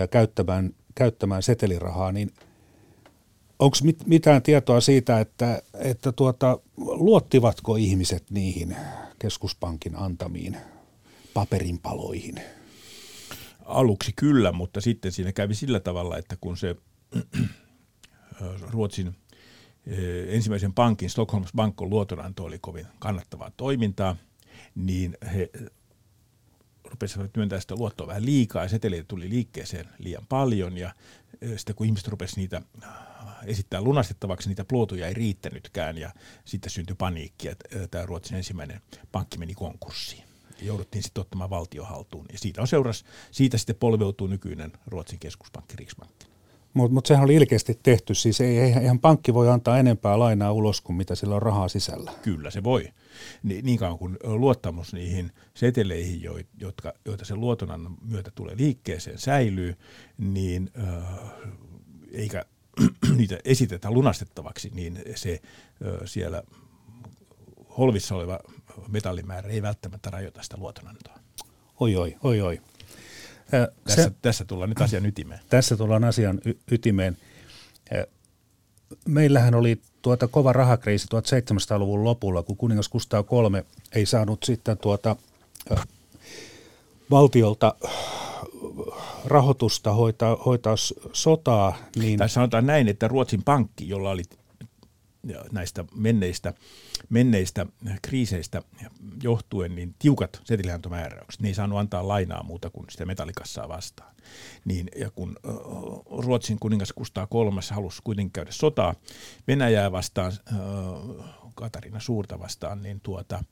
käyttämään, käyttämään setelirahaa, niin – onko mit, mitään tietoa siitä, että, että tuota, luottivatko ihmiset niihin keskuspankin antamiin paperinpaloihin? Aluksi kyllä, mutta sitten siinä kävi sillä tavalla, että kun se Ruotsin eh, ensimmäisen pankin, Stockholms Bankon luotonanto oli kovin kannattavaa toimintaa, niin he rupesivat myöntää sitä luottoa vähän liikaa ja seteleitä tuli liikkeeseen liian paljon ja sitten kun ihmiset rupesivat niitä esittää lunastettavaksi, niitä pluotuja ei riittänytkään ja sitten syntyi paniikki, että tämä Ruotsin ensimmäinen pankki meni konkurssiin. Jouduttiin sitten ottamaan valtiohaltuun ja siitä, on seuras, siitä sitten polveutuu nykyinen Ruotsin keskuspankki Riksbankki. Mutta mut sehän oli ilkeästi tehty, siis ei, eihän pankki voi antaa enempää lainaa ulos kuin mitä sillä on rahaa sisällä. Kyllä se voi. Ni, niin kauan kuin luottamus niihin seteleihin, jotka, joita sen luotonannon myötä tulee liikkeeseen, säilyy, niin äh, eikä (clears throat) niitä esitetään lunastettavaksi, niin se siellä holvissa oleva metallimäärä ei välttämättä rajoita sitä luotonantoa. Oi, oi, oi, oi. Tässä, se, tässä tullaan nyt asian ytimeen. Tässä tullaan asian y- ytimeen. Äh, meillähän oli tuota kova rahakriisi 1700-luvun lopulla, kun kuningas Kustaa III ei saanut sitten tuota, valtiolta rahoitusta hoitaa, hoitaa sotaa. Niin... Tai sanotaan näin, että Ruotsin pankki, jolla oli näistä menneistä, menneistä kriiseistä johtuen niin tiukat seteliantomääräykset. Ne ei saanut antaa lainaa muuta kuin sitä metallikassaa vastaan. Niin, ja kun Ruotsin kuningas Kustaa kolmas halusi kuitenkin käydä sotaa Venäjää vastaan, Katarina Suurta vastaan, niin tuota,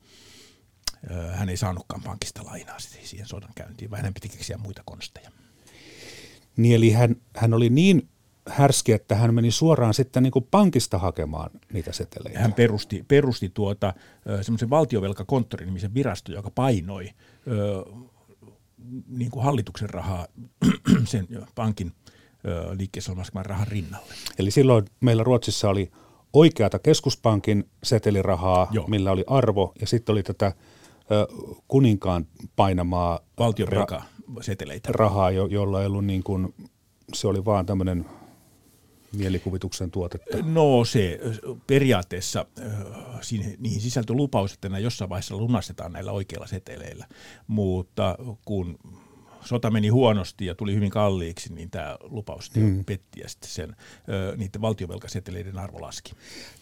hän ei saanutkaan pankista lainaa siihen sodan käyntiin, vaan hän piti keksiä muita konsteja. Niin eli hän, hän oli niin härski, että hän meni suoraan sitten niin kuin pankista hakemaan niitä seteleitä. Hän perusti, perusti tuota, semmoisen valtiovelkakonttorin nimisen virasto, joka painoi ö, niin kuin hallituksen rahaa (clears throat) sen pankin liikkeessä olevan rahan rinnalle. Eli silloin meillä Ruotsissa oli oikeata keskuspankin setelirahaa, Joo. millä oli arvo, ja sitten oli tätä ö, kuninkaan painamaa valtiovelkaa. Ra- seteleitä. rahaa, jo, jolla ei ollut niin kuin, se oli vaan tämmöinen mielikuvituksen tuotetta? No se periaatteessa, siihen, niihin sisältyi lupaus, että nämä jossain vaiheessa lunastetaan näillä oikeilla seteleillä, mutta kun sota meni huonosti ja tuli hyvin kalliiksi, niin tämä lupaus mm. petti ja sitten sen, niiden valtiovelkaseteleiden arvo laski.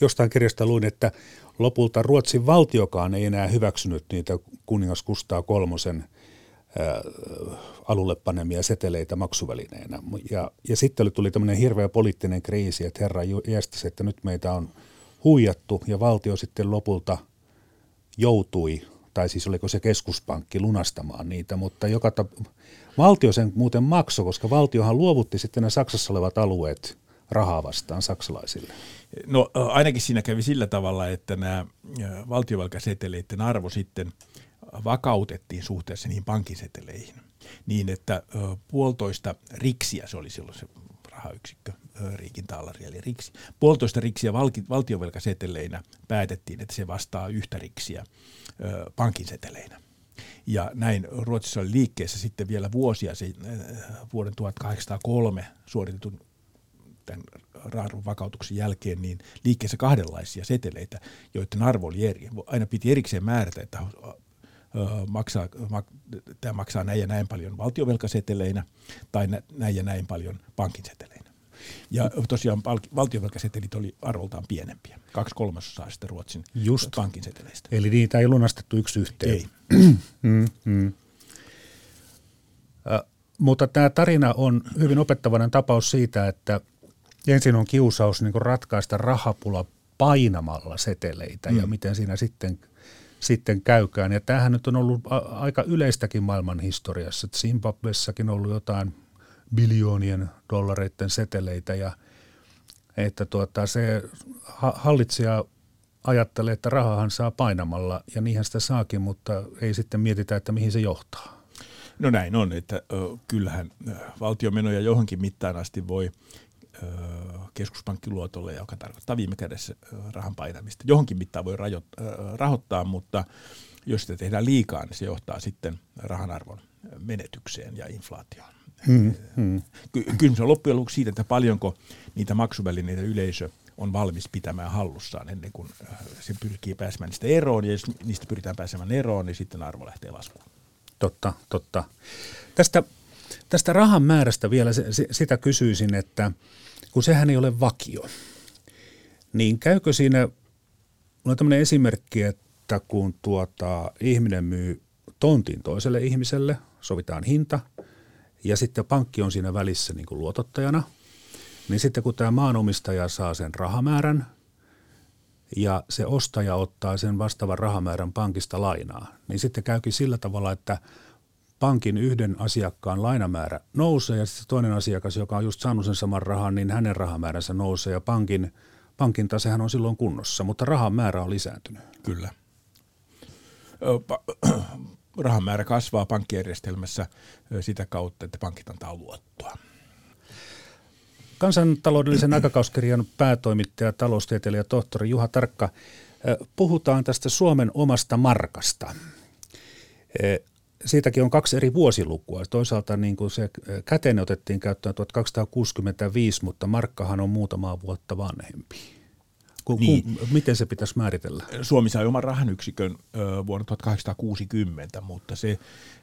Jostain kirjasta luin, että lopulta Ruotsin valtiokaan ei enää hyväksynyt niitä kuningas Kustaa kolmosen alulle panemia seteleitä maksuvälineenä. Ja, ja sitten tuli tämmöinen hirveä poliittinen kriisi, että herra jästäsi, että nyt meitä on huijattu ja valtio sitten lopulta joutui, tai siis oliko se keskuspankki lunastamaan niitä, mutta joka tap- valtio sen muuten maksoi, koska valtiohan luovutti sitten nämä Saksassa olevat alueet rahaa vastaan saksalaisille. No ainakin siinä kävi sillä tavalla, että nämä valtiovalkaseteleiden arvo sitten – vakautettiin suhteessa niihin pankiseteleihin niin, että puolitoista riksiä, se oli silloin se rahayksikkö, Riikin taalari eli riksi, puolitoista riksiä valtiovelkaseteleinä päätettiin, että se vastaa yhtä riksiä pankinseteleinä. Ja näin Ruotsissa oli liikkeessä sitten vielä vuosia sen vuoden 1803 suoritetun tämän raadun vakautuksen jälkeen niin liikkeessä kahdenlaisia seteleitä, joiden arvo oli eri. Aina piti erikseen määrätä, että maksaa, mak, tämä maksaa näin ja näin paljon valtiovelkaseteleinä tai näin ja näin paljon pankinseteleinä. Ja tosiaan valtiovelkasetelit oli arvoltaan pienempiä, kaksi kolmasosaa sitten Ruotsin Just. pankinseteleistä. Eli niitä ei lunastettu yksi yhteen. Ei. (clears throat) mm, mm. mutta tämä tarina on hyvin opettavainen tapaus siitä, että ensin on kiusaus niin ratkaista rahapula painamalla seteleitä mm. ja miten siinä sitten, sitten käykään. Ja tämähän nyt on ollut aika yleistäkin maailman historiassa. Zimbabwessakin on ollut jotain biljoonien dollareiden seteleitä ja että tuota, se hallitsija ajattelee, että rahahan saa painamalla ja niinhän sitä saakin, mutta ei sitten mietitä, että mihin se johtaa. No näin on, että kyllähän valtiomenoja johonkin mittaan asti voi keskuspankkiluotolle, joka tarkoittaa viime kädessä rahan painamista. Johonkin mittaan voi rahoittaa, mutta jos sitä tehdään liikaa, niin se johtaa sitten rahan arvon menetykseen ja inflaatioon. Hmm, hmm. Ky- kysymys on loppujen lopuksi siitä, että paljonko niitä maksuvälineitä yleisö on valmis pitämään hallussaan ennen kuin se pyrkii pääsemään niistä eroon. Ja jos niistä pyritään pääsemään eroon, niin sitten arvo lähtee laskuun. Totta, totta. Tästä, tästä rahan määrästä vielä se, se, sitä kysyisin, että kun sehän ei ole vakio, niin käykö siinä, on tämmöinen esimerkki, että kun tuota, ihminen myy tontin toiselle ihmiselle, sovitaan hinta, ja sitten pankki on siinä välissä niin kuin luotottajana, niin sitten kun tämä maanomistaja saa sen rahamäärän, ja se ostaja ottaa sen vastaavan rahamäärän pankista lainaa, niin sitten käykin sillä tavalla, että pankin yhden asiakkaan lainamäärä nousee ja sitten toinen asiakas, joka on just saanut sen saman rahan, niin hänen rahamääränsä nousee ja pankin, pankin tasehan on silloin kunnossa, mutta rahan määrä on lisääntynyt. Kyllä. (clears throat) Rahan määrä kasvaa pankkijärjestelmässä sitä kautta, että pankit antaa luottoa. Kansantaloudellisen (clears throat) aikakauskirjan päätoimittaja, taloustieteilijä tohtori Juha Tarkka. Puhutaan tästä Suomen omasta markasta. Siitäkin on kaksi eri vuosilukua. Toisaalta niin kuin se käteen otettiin käyttöön 1265, mutta markkahan on muutamaa vuotta vanhempi. Ku, niin. ku, miten se pitäisi määritellä? Suomi sai oman rahan yksikön vuonna 1860, mutta se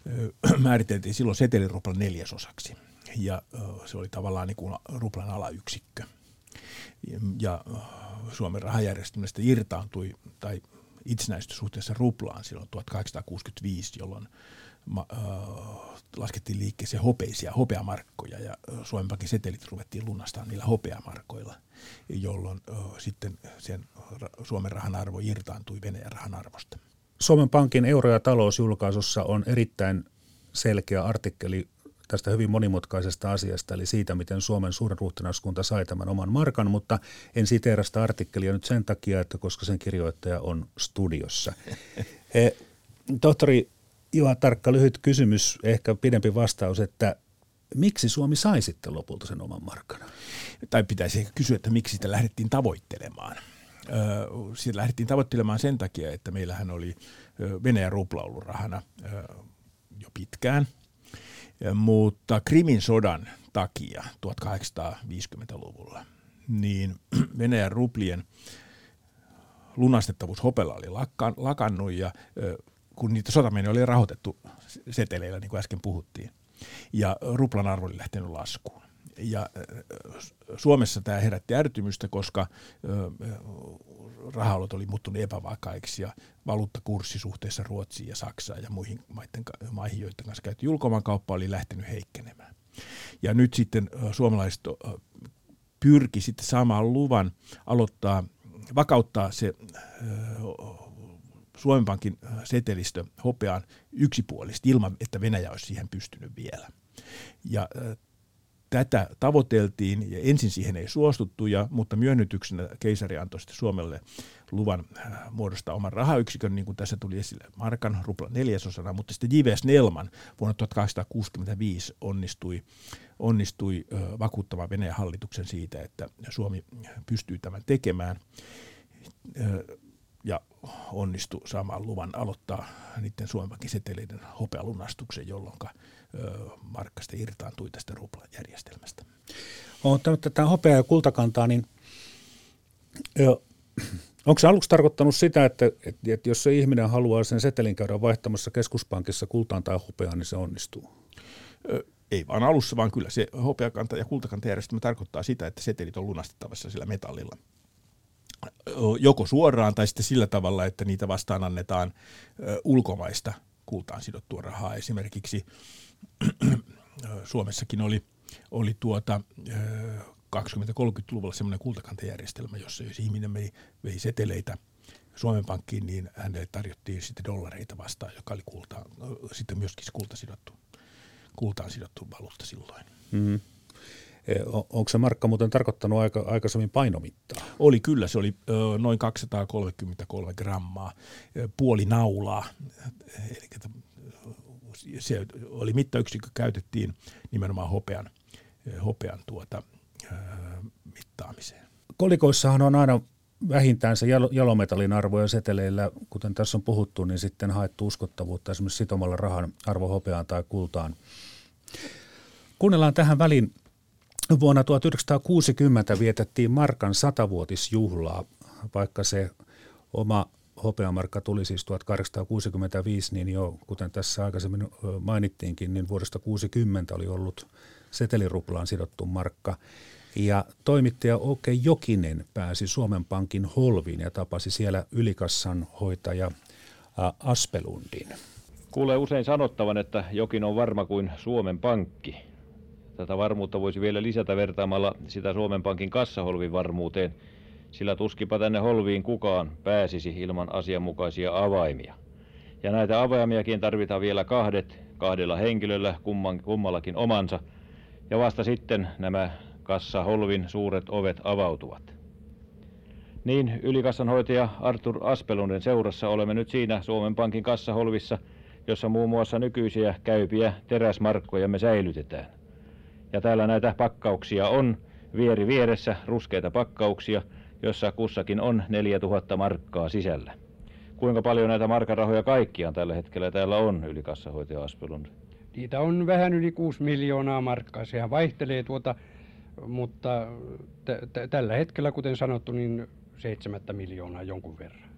(clears throat) määriteltiin silloin seteliruplan neljäsosaksi ja se oli tavallaan niin kuin ruplan alayksikkö. Ja Suomen rahajärjestelmästä irtaantui tai itsenäistyi suhteessa ruplaan silloin 1865, jolloin ma, äh, laskettiin liikkeeseen hopeisia hopeamarkkoja ja Suomen Pankin setelit ruvettiin lunastaa niillä hopeamarkoilla, jolloin äh, sitten sen Suomen rahan arvo irtaantui Venäjän rahan arvosta. Suomen Pankin euro- ja talousjulkaisussa on erittäin selkeä artikkeli tästä hyvin monimutkaisesta asiasta, eli siitä, miten Suomen suurruhtinaskunta sai tämän oman markan, mutta en siteera sitä artikkelia nyt sen takia, että koska sen kirjoittaja on studiossa. (laughs) Eh, tohtori Juha Tarkka, lyhyt kysymys, ehkä pidempi vastaus, että miksi Suomi sai sitten lopulta sen oman markan? Tai pitäisi kysyä, että miksi sitä lähdettiin tavoittelemaan. Sitä lähdettiin tavoittelemaan sen takia, että meillähän oli Venäjän rupla ollut rahana jo pitkään – mutta Krimin sodan takia 1850-luvulla niin (clears throat) Venäjän ruplien lunastettavuus hopella oli lakannut ja kun niitä sotamenoja oli rahoitettu seteleillä, niin kuin äsken puhuttiin, ja ruplan arvo oli lähtenyt laskuun. Ja Suomessa tämä herätti ärtymystä, koska rahaolot oli muuttunut epävakaiksi ja valuuttakurssi suhteessa Ruotsiin ja Saksaan ja muihin maiden, maihin, joiden kanssa käyty julkomaankauppa oli lähtenyt heikkenemään. Ja nyt sitten suomalaiset pyrki sitten saamaan luvan aloittaa, vakauttaa se Suomen Pankin setelistö hopeaan yksipuolisesti ilman, että Venäjä olisi siihen pystynyt vielä. Ja tätä tavoiteltiin ja ensin siihen ei suostuttu, ja, mutta myönnytyksenä keisari antoi sitten Suomelle luvan muodostaa oman rahayksikön, niin kuin tässä tuli esille Markan rupla neljäsosana, mutta sitten J.V.S. Nelman vuonna 1865 onnistui, onnistui vakuuttamaan Venäjän hallituksen siitä, että Suomi pystyy tämän tekemään ja onnistui saamaan luvan aloittaa niiden Suomen seteleiden hopealunastuksen, jolloin markka sitten irtaantui tästä ruplajärjestelmästä. Olen ottanut tätä hopeaa ja kultakantaa, niin onko se aluksi tarkoittanut sitä, että, että, että jos se ihminen haluaa sen setelin käydä vaihtamassa keskuspankissa kultaan tai hopeaan, niin se onnistuu? Ei vaan alussa, vaan kyllä se hopeakanta ja kultakantajärjestelmä tarkoittaa sitä, että setelit on lunastettavassa sillä metallilla joko suoraan tai sitten sillä tavalla, että niitä vastaan annetaan ulkomaista kultaan sidottua rahaa. Esimerkiksi Suomessakin oli, oli tuota, 20-30-luvulla semmoinen kultakantajärjestelmä, jossa jos ihminen vei, vei seteleitä Suomen Pankkiin, niin hänelle tarjottiin sitten dollareita vastaan, joka oli kulta, sitten myöskin kulta sidottu, kultaan sidottu valuutta silloin. Mm-hmm. Onko se markka muuten tarkoittanut aika, aikaisemmin painomittaa? Oli kyllä, se oli noin 233 grammaa, puoli naulaa. Eli se oli mittayksikkö, käytettiin nimenomaan hopean, hopean tuota, mittaamiseen. Kolikoissahan on aina vähintään se jalometallin arvo ja seteleillä, kuten tässä on puhuttu, niin sitten haettu uskottavuutta esimerkiksi sitomalla rahan arvo hopeaan tai kultaan. Kuunnellaan tähän väliin Vuonna 1960 vietettiin Markan satavuotisjuhlaa, vaikka se oma hopeamarkka tuli siis 1865, niin jo kuten tässä aikaisemmin mainittiinkin, niin vuodesta 60 oli ollut seteliruplaan sidottu markka. Ja toimittaja Oke Jokinen pääsi Suomen Pankin holviin ja tapasi siellä ylikassan hoitaja Aspelundin. Kuulee usein sanottavan, että jokin on varma kuin Suomen Pankki. Tätä varmuutta voisi vielä lisätä vertaamalla sitä Suomen Pankin kassaholvin varmuuteen, sillä tuskipa tänne holviin kukaan pääsisi ilman asianmukaisia avaimia. Ja näitä avaimiakin tarvitaan vielä kahdet, kahdella henkilöllä, kumman, kummallakin omansa, ja vasta sitten nämä kassaholvin suuret ovet avautuvat. Niin ylikassanhoitaja Artur Aspelunden seurassa olemme nyt siinä Suomen Pankin kassaholvissa, jossa muun muassa nykyisiä käypiä teräsmarkkoja me säilytetään. Ja täällä näitä pakkauksia on vieri vieressä, ruskeita pakkauksia, jossa kussakin on 4000 markkaa sisällä. Kuinka paljon näitä markarahoja kaikkiaan tällä hetkellä täällä on, ylikassahoitaja Aspelund? Niitä on vähän yli 6 miljoonaa markkaa. Sehän vaihtelee tuota, mutta t- tällä hetkellä, kuten sanottu, niin 7 miljoonaa jonkun verran.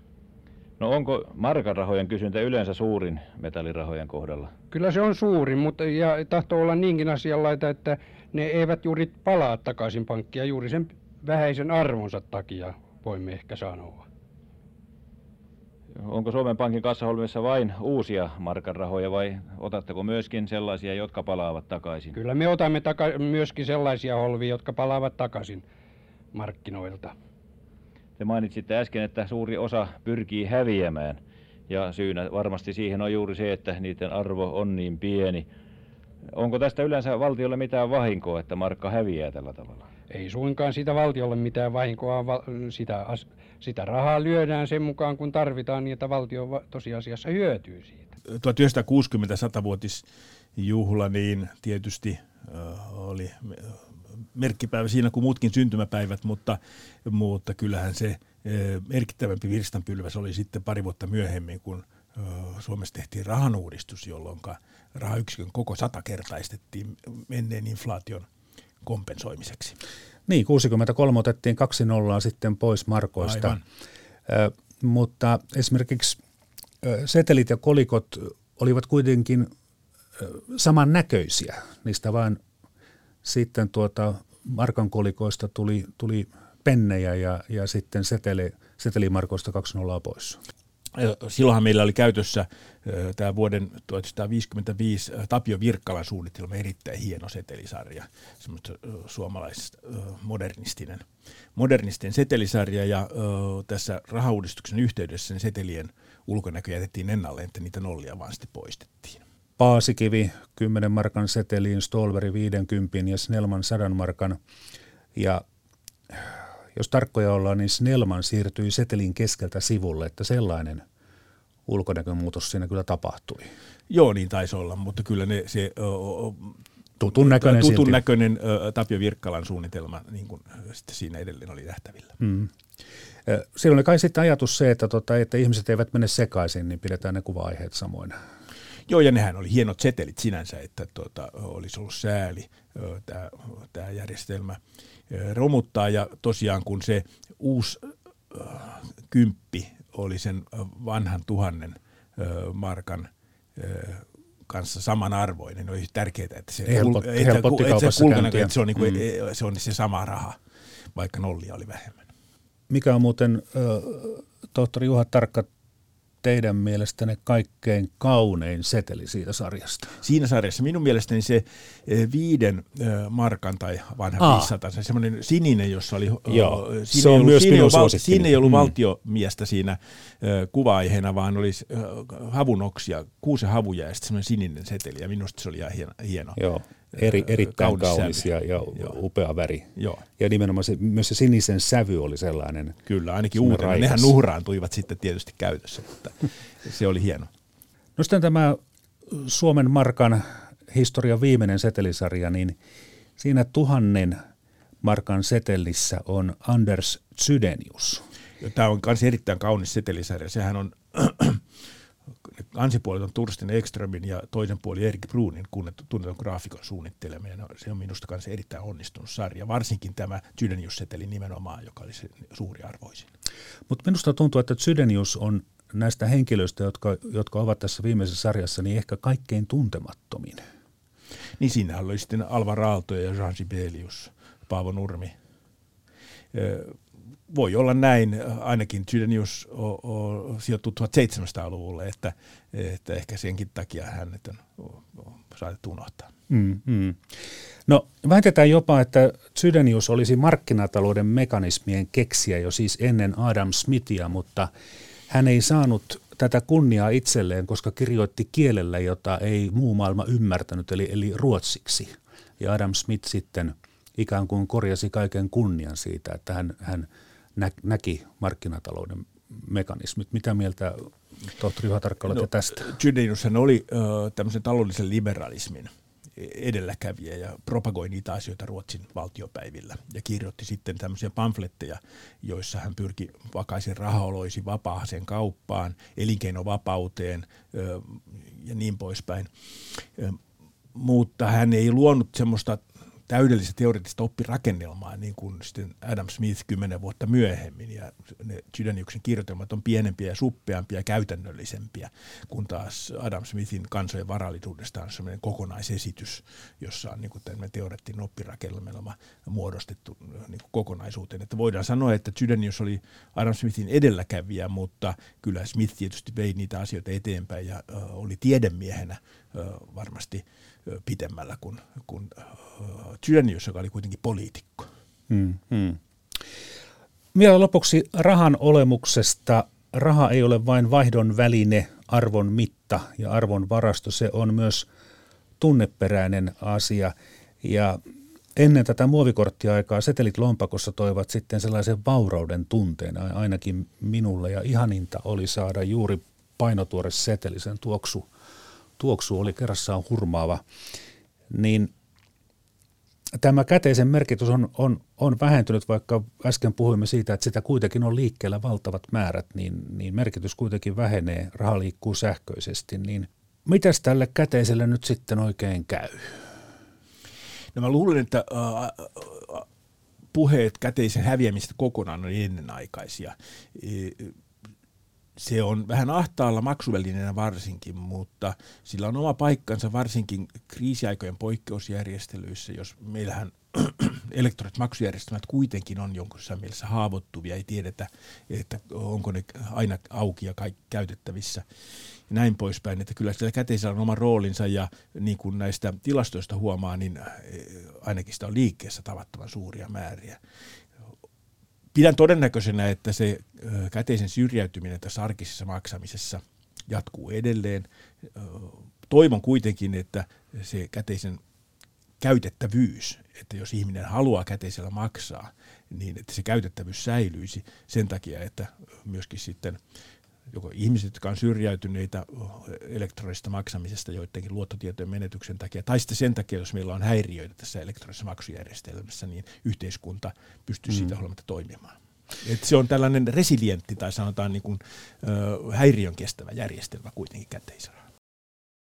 No onko markarahojen kysyntä yleensä suurin metallirahojen kohdalla? Kyllä se on suurin, mutta ja tahtoo olla niinkin asianlaita, että ne eivät juuri palaa takaisin pankkia juuri sen vähäisen arvonsa takia, voimme ehkä sanoa. Onko Suomen Pankin kassaholmissa vain uusia markarahoja vai otatteko myöskin sellaisia, jotka palaavat takaisin? Kyllä me otamme taka- myöskin sellaisia holvia, jotka palaavat takaisin markkinoilta. Te mainitsitte äsken, että suuri osa pyrkii häviämään. Ja syynä varmasti siihen on juuri se, että niiden arvo on niin pieni. Onko tästä yleensä valtiolle mitään vahinkoa, että markka häviää tällä tavalla? Ei suinkaan sitä valtiolle mitään vahinkoa, sitä, sitä rahaa lyödään sen mukaan kun tarvitaan niin, että valtio tosiasiassa hyötyy siitä. 1960 100-vuotisjuhla niin tietysti oli merkkipäivä siinä kuin muutkin syntymäpäivät, mutta, mutta kyllähän se merkittävämpi virstanpylväs oli sitten pari vuotta myöhemmin, kun Suomessa tehtiin rahanuudistus, jolloin rahayksikön koko satakertaistettiin menneen inflaation kompensoimiseksi. Niin, 63 otettiin kaksi nollaa sitten pois markoista. Aivan. mutta esimerkiksi setelit ja kolikot olivat kuitenkin samannäköisiä. Niistä vain sitten tuota markan kolikoista tuli, tuli pennejä ja, ja sitten seteli, setelimarkoista 2 nollaa pois. Silloinhan meillä oli käytössä tämä vuoden 1955 Tapio Virkkalan suunnitelma, erittäin hieno setelisarja, semmoista suomalaista modernistinen, modernistinen setelisarja ja tässä rahauudistuksen yhteydessä setelien ulkonäkö jätettiin ennalleen, että niitä nollia vaan sitten poistettiin. Paasikivi 10 markan seteliin, Stolveri 50 ja Snellman 100 markan. Ja jos tarkkoja ollaan, niin Snellman siirtyi setelin keskeltä sivulle, että sellainen ulkonäkömuutos siinä kyllä tapahtui. Joo, niin taisi olla, mutta kyllä ne, se tutun näköinen, tutun näköinen Tapio Virkkalan suunnitelma niin kuin, sitten siinä edelleen oli nähtävillä. Mm. Siinä oli kai sitten ajatus se, että, tota, että ihmiset eivät mene sekaisin, niin pidetään ne kuva-aiheet samoin. Joo, ja nehän oli hienot setelit sinänsä, että tuota, olisi ollut sääli tämä järjestelmä romuttaa. Ja tosiaan kun se uusi kymppi oli sen vanhan tuhannen markan kanssa samanarvoinen, niin oli tärkeää, että se, Helpot, että, että, että, se, kulkana, että se, on, niin kuin, mm. se on se sama raha, vaikka nollia oli vähemmän. Mikä on muuten, tohtori Juha Tarkka, teidän mielestänne kaikkein kaunein seteli siitä sarjasta? Siinä sarjassa minun mielestäni se eh, viiden eh, markan tai vanha 500, se semmoinen sininen, jossa oli... Joo, siinä se on ollut, myös siinä, minun val, siinä ei ollut mm. valtiomiestä siinä kuva-aiheena, vaan oli havunoksia, kuusen havuja ja sitten semmoinen sininen seteli ja minusta se oli ihan hieno. hieno. Joo. Eri, erittäin kaunis, kaunis ja, ja upea väri. Joo. Ja nimenomaan se, myös se sinisen sävy oli sellainen. Kyllä, ainakin uutena. Raikas. Nehän nuhraantuivat sitten tietysti käytössä, mutta se oli hieno. No sitten tämä Suomen markan historian viimeinen setelisarja, niin siinä tuhannen markan setelissä on Anders Zydenius. Tämä on myös erittäin kaunis setelisarja. Sehän on kansipuolet on Turstin Ekströmin ja toisen puoli Erik Brunin tunnetun graafikon suunnitteleminen. Se on minusta kanssa erittäin onnistunut sarja, varsinkin tämä Zydenius-seteli nimenomaan, joka oli se suuri arvoisin. Mutta minusta tuntuu, että Zydenius on näistä henkilöistä, jotka, jotka ovat tässä viimeisessä sarjassa, niin ehkä kaikkein tuntemattomin. Niin siinä oli sitten Alvar Aalto ja Jean Sibelius, Paavo Nurmi voi olla näin, ainakin Chydenius sijoittuu 1700-luvulle, että, että ehkä senkin takia hänet on, on saatettu unohtaa. Mm, mm. No väitetään jopa, että Chydenius olisi markkinatalouden mekanismien keksiä jo siis ennen Adam Smithia, mutta hän ei saanut tätä kunniaa itselleen, koska kirjoitti kielellä, jota ei muu maailma ymmärtänyt, eli, eli ruotsiksi. Ja Adam Smith sitten ikään kuin korjasi kaiken kunnian siitä, että hän, hän – nä, näki markkinatalouden mekanismit. Mitä mieltä tohtori Hatarkka olette no, tästä? Chydeniushan oli ö, tämmöisen taloudellisen liberalismin edelläkävijä ja propagoi niitä asioita Ruotsin valtiopäivillä ja kirjoitti sitten tämmöisiä pamfletteja, joissa hän pyrki vakaisen rahaoloisi vapaaseen kauppaan, elinkeinovapauteen ö, ja niin poispäin. Ö, mutta hän ei luonut semmoista täydellistä teoreettista oppirakennelmaa, niin kuin sitten Adam Smith kymmenen vuotta myöhemmin. Ja ne Chydeniuksen kirjoitelmat on pienempiä ja suppeampia ja käytännöllisempiä, kun taas Adam Smithin kansojen varallisuudesta on sellainen kokonaisesitys, jossa on niin kuin teoreettinen oppirakennelma muodostettu niin kuin kokonaisuuteen. Että voidaan sanoa, että Chydenius oli Adam Smithin edelläkävijä, mutta kyllä Smith tietysti vei niitä asioita eteenpäin ja oli tiedemiehenä varmasti – pitemmällä kuin, kuin Työnnius, joka oli kuitenkin poliitikko. Hmm, hmm. Vielä lopuksi rahan olemuksesta. Raha ei ole vain vaihdon väline, arvon mitta ja arvon varasto. Se on myös tunneperäinen asia. Ja ennen tätä muovikorttiaikaa setelit lompakossa toivat sitten sellaisen vaurauden tunteen, ainakin minulle. Ja ihaninta oli saada juuri painotuore seteli, sen tuoksu tuoksu oli kerrassaan hurmaava, niin tämä käteisen merkitys on, on, on vähentynyt, vaikka äsken puhuimme siitä, että sitä kuitenkin on liikkeellä valtavat määrät, niin, niin merkitys kuitenkin vähenee, raha liikkuu sähköisesti, niin mitäs tälle käteiselle nyt sitten oikein käy? No mä luulen, että äh, puheet käteisen häviämistä kokonaan on ennenaikaisia se on vähän ahtaalla maksuvälineenä varsinkin, mutta sillä on oma paikkansa varsinkin kriisiaikojen poikkeusjärjestelyissä, jos meillähän (clears throat) elektroniset maksujärjestelmät kuitenkin on jonkun mielessä haavoittuvia, ei tiedetä, että onko ne aina auki ja kaikki käytettävissä ja näin poispäin, että kyllä sillä käteisellä on oma roolinsa ja niin kuin näistä tilastoista huomaa, niin eh, ainakin sitä on liikkeessä tavattoman suuria määriä pidän todennäköisenä, että se käteisen syrjäytyminen tässä arkisessa maksamisessa jatkuu edelleen. Toivon kuitenkin, että se käteisen käytettävyys, että jos ihminen haluaa käteisellä maksaa, niin että se käytettävyys säilyisi sen takia, että myöskin sitten joko ihmiset, jotka on syrjäytyneitä elektronisesta maksamisesta joidenkin luottotietojen menetyksen takia, tai sitten sen takia, jos meillä on häiriöitä tässä elektronisessa maksujärjestelmässä, niin yhteiskunta pystyy mm. siitä huolimatta toimimaan. Et se on tällainen resilientti tai sanotaan niin kuin, ö, häiriön kestävä järjestelmä kuitenkin käteisellä.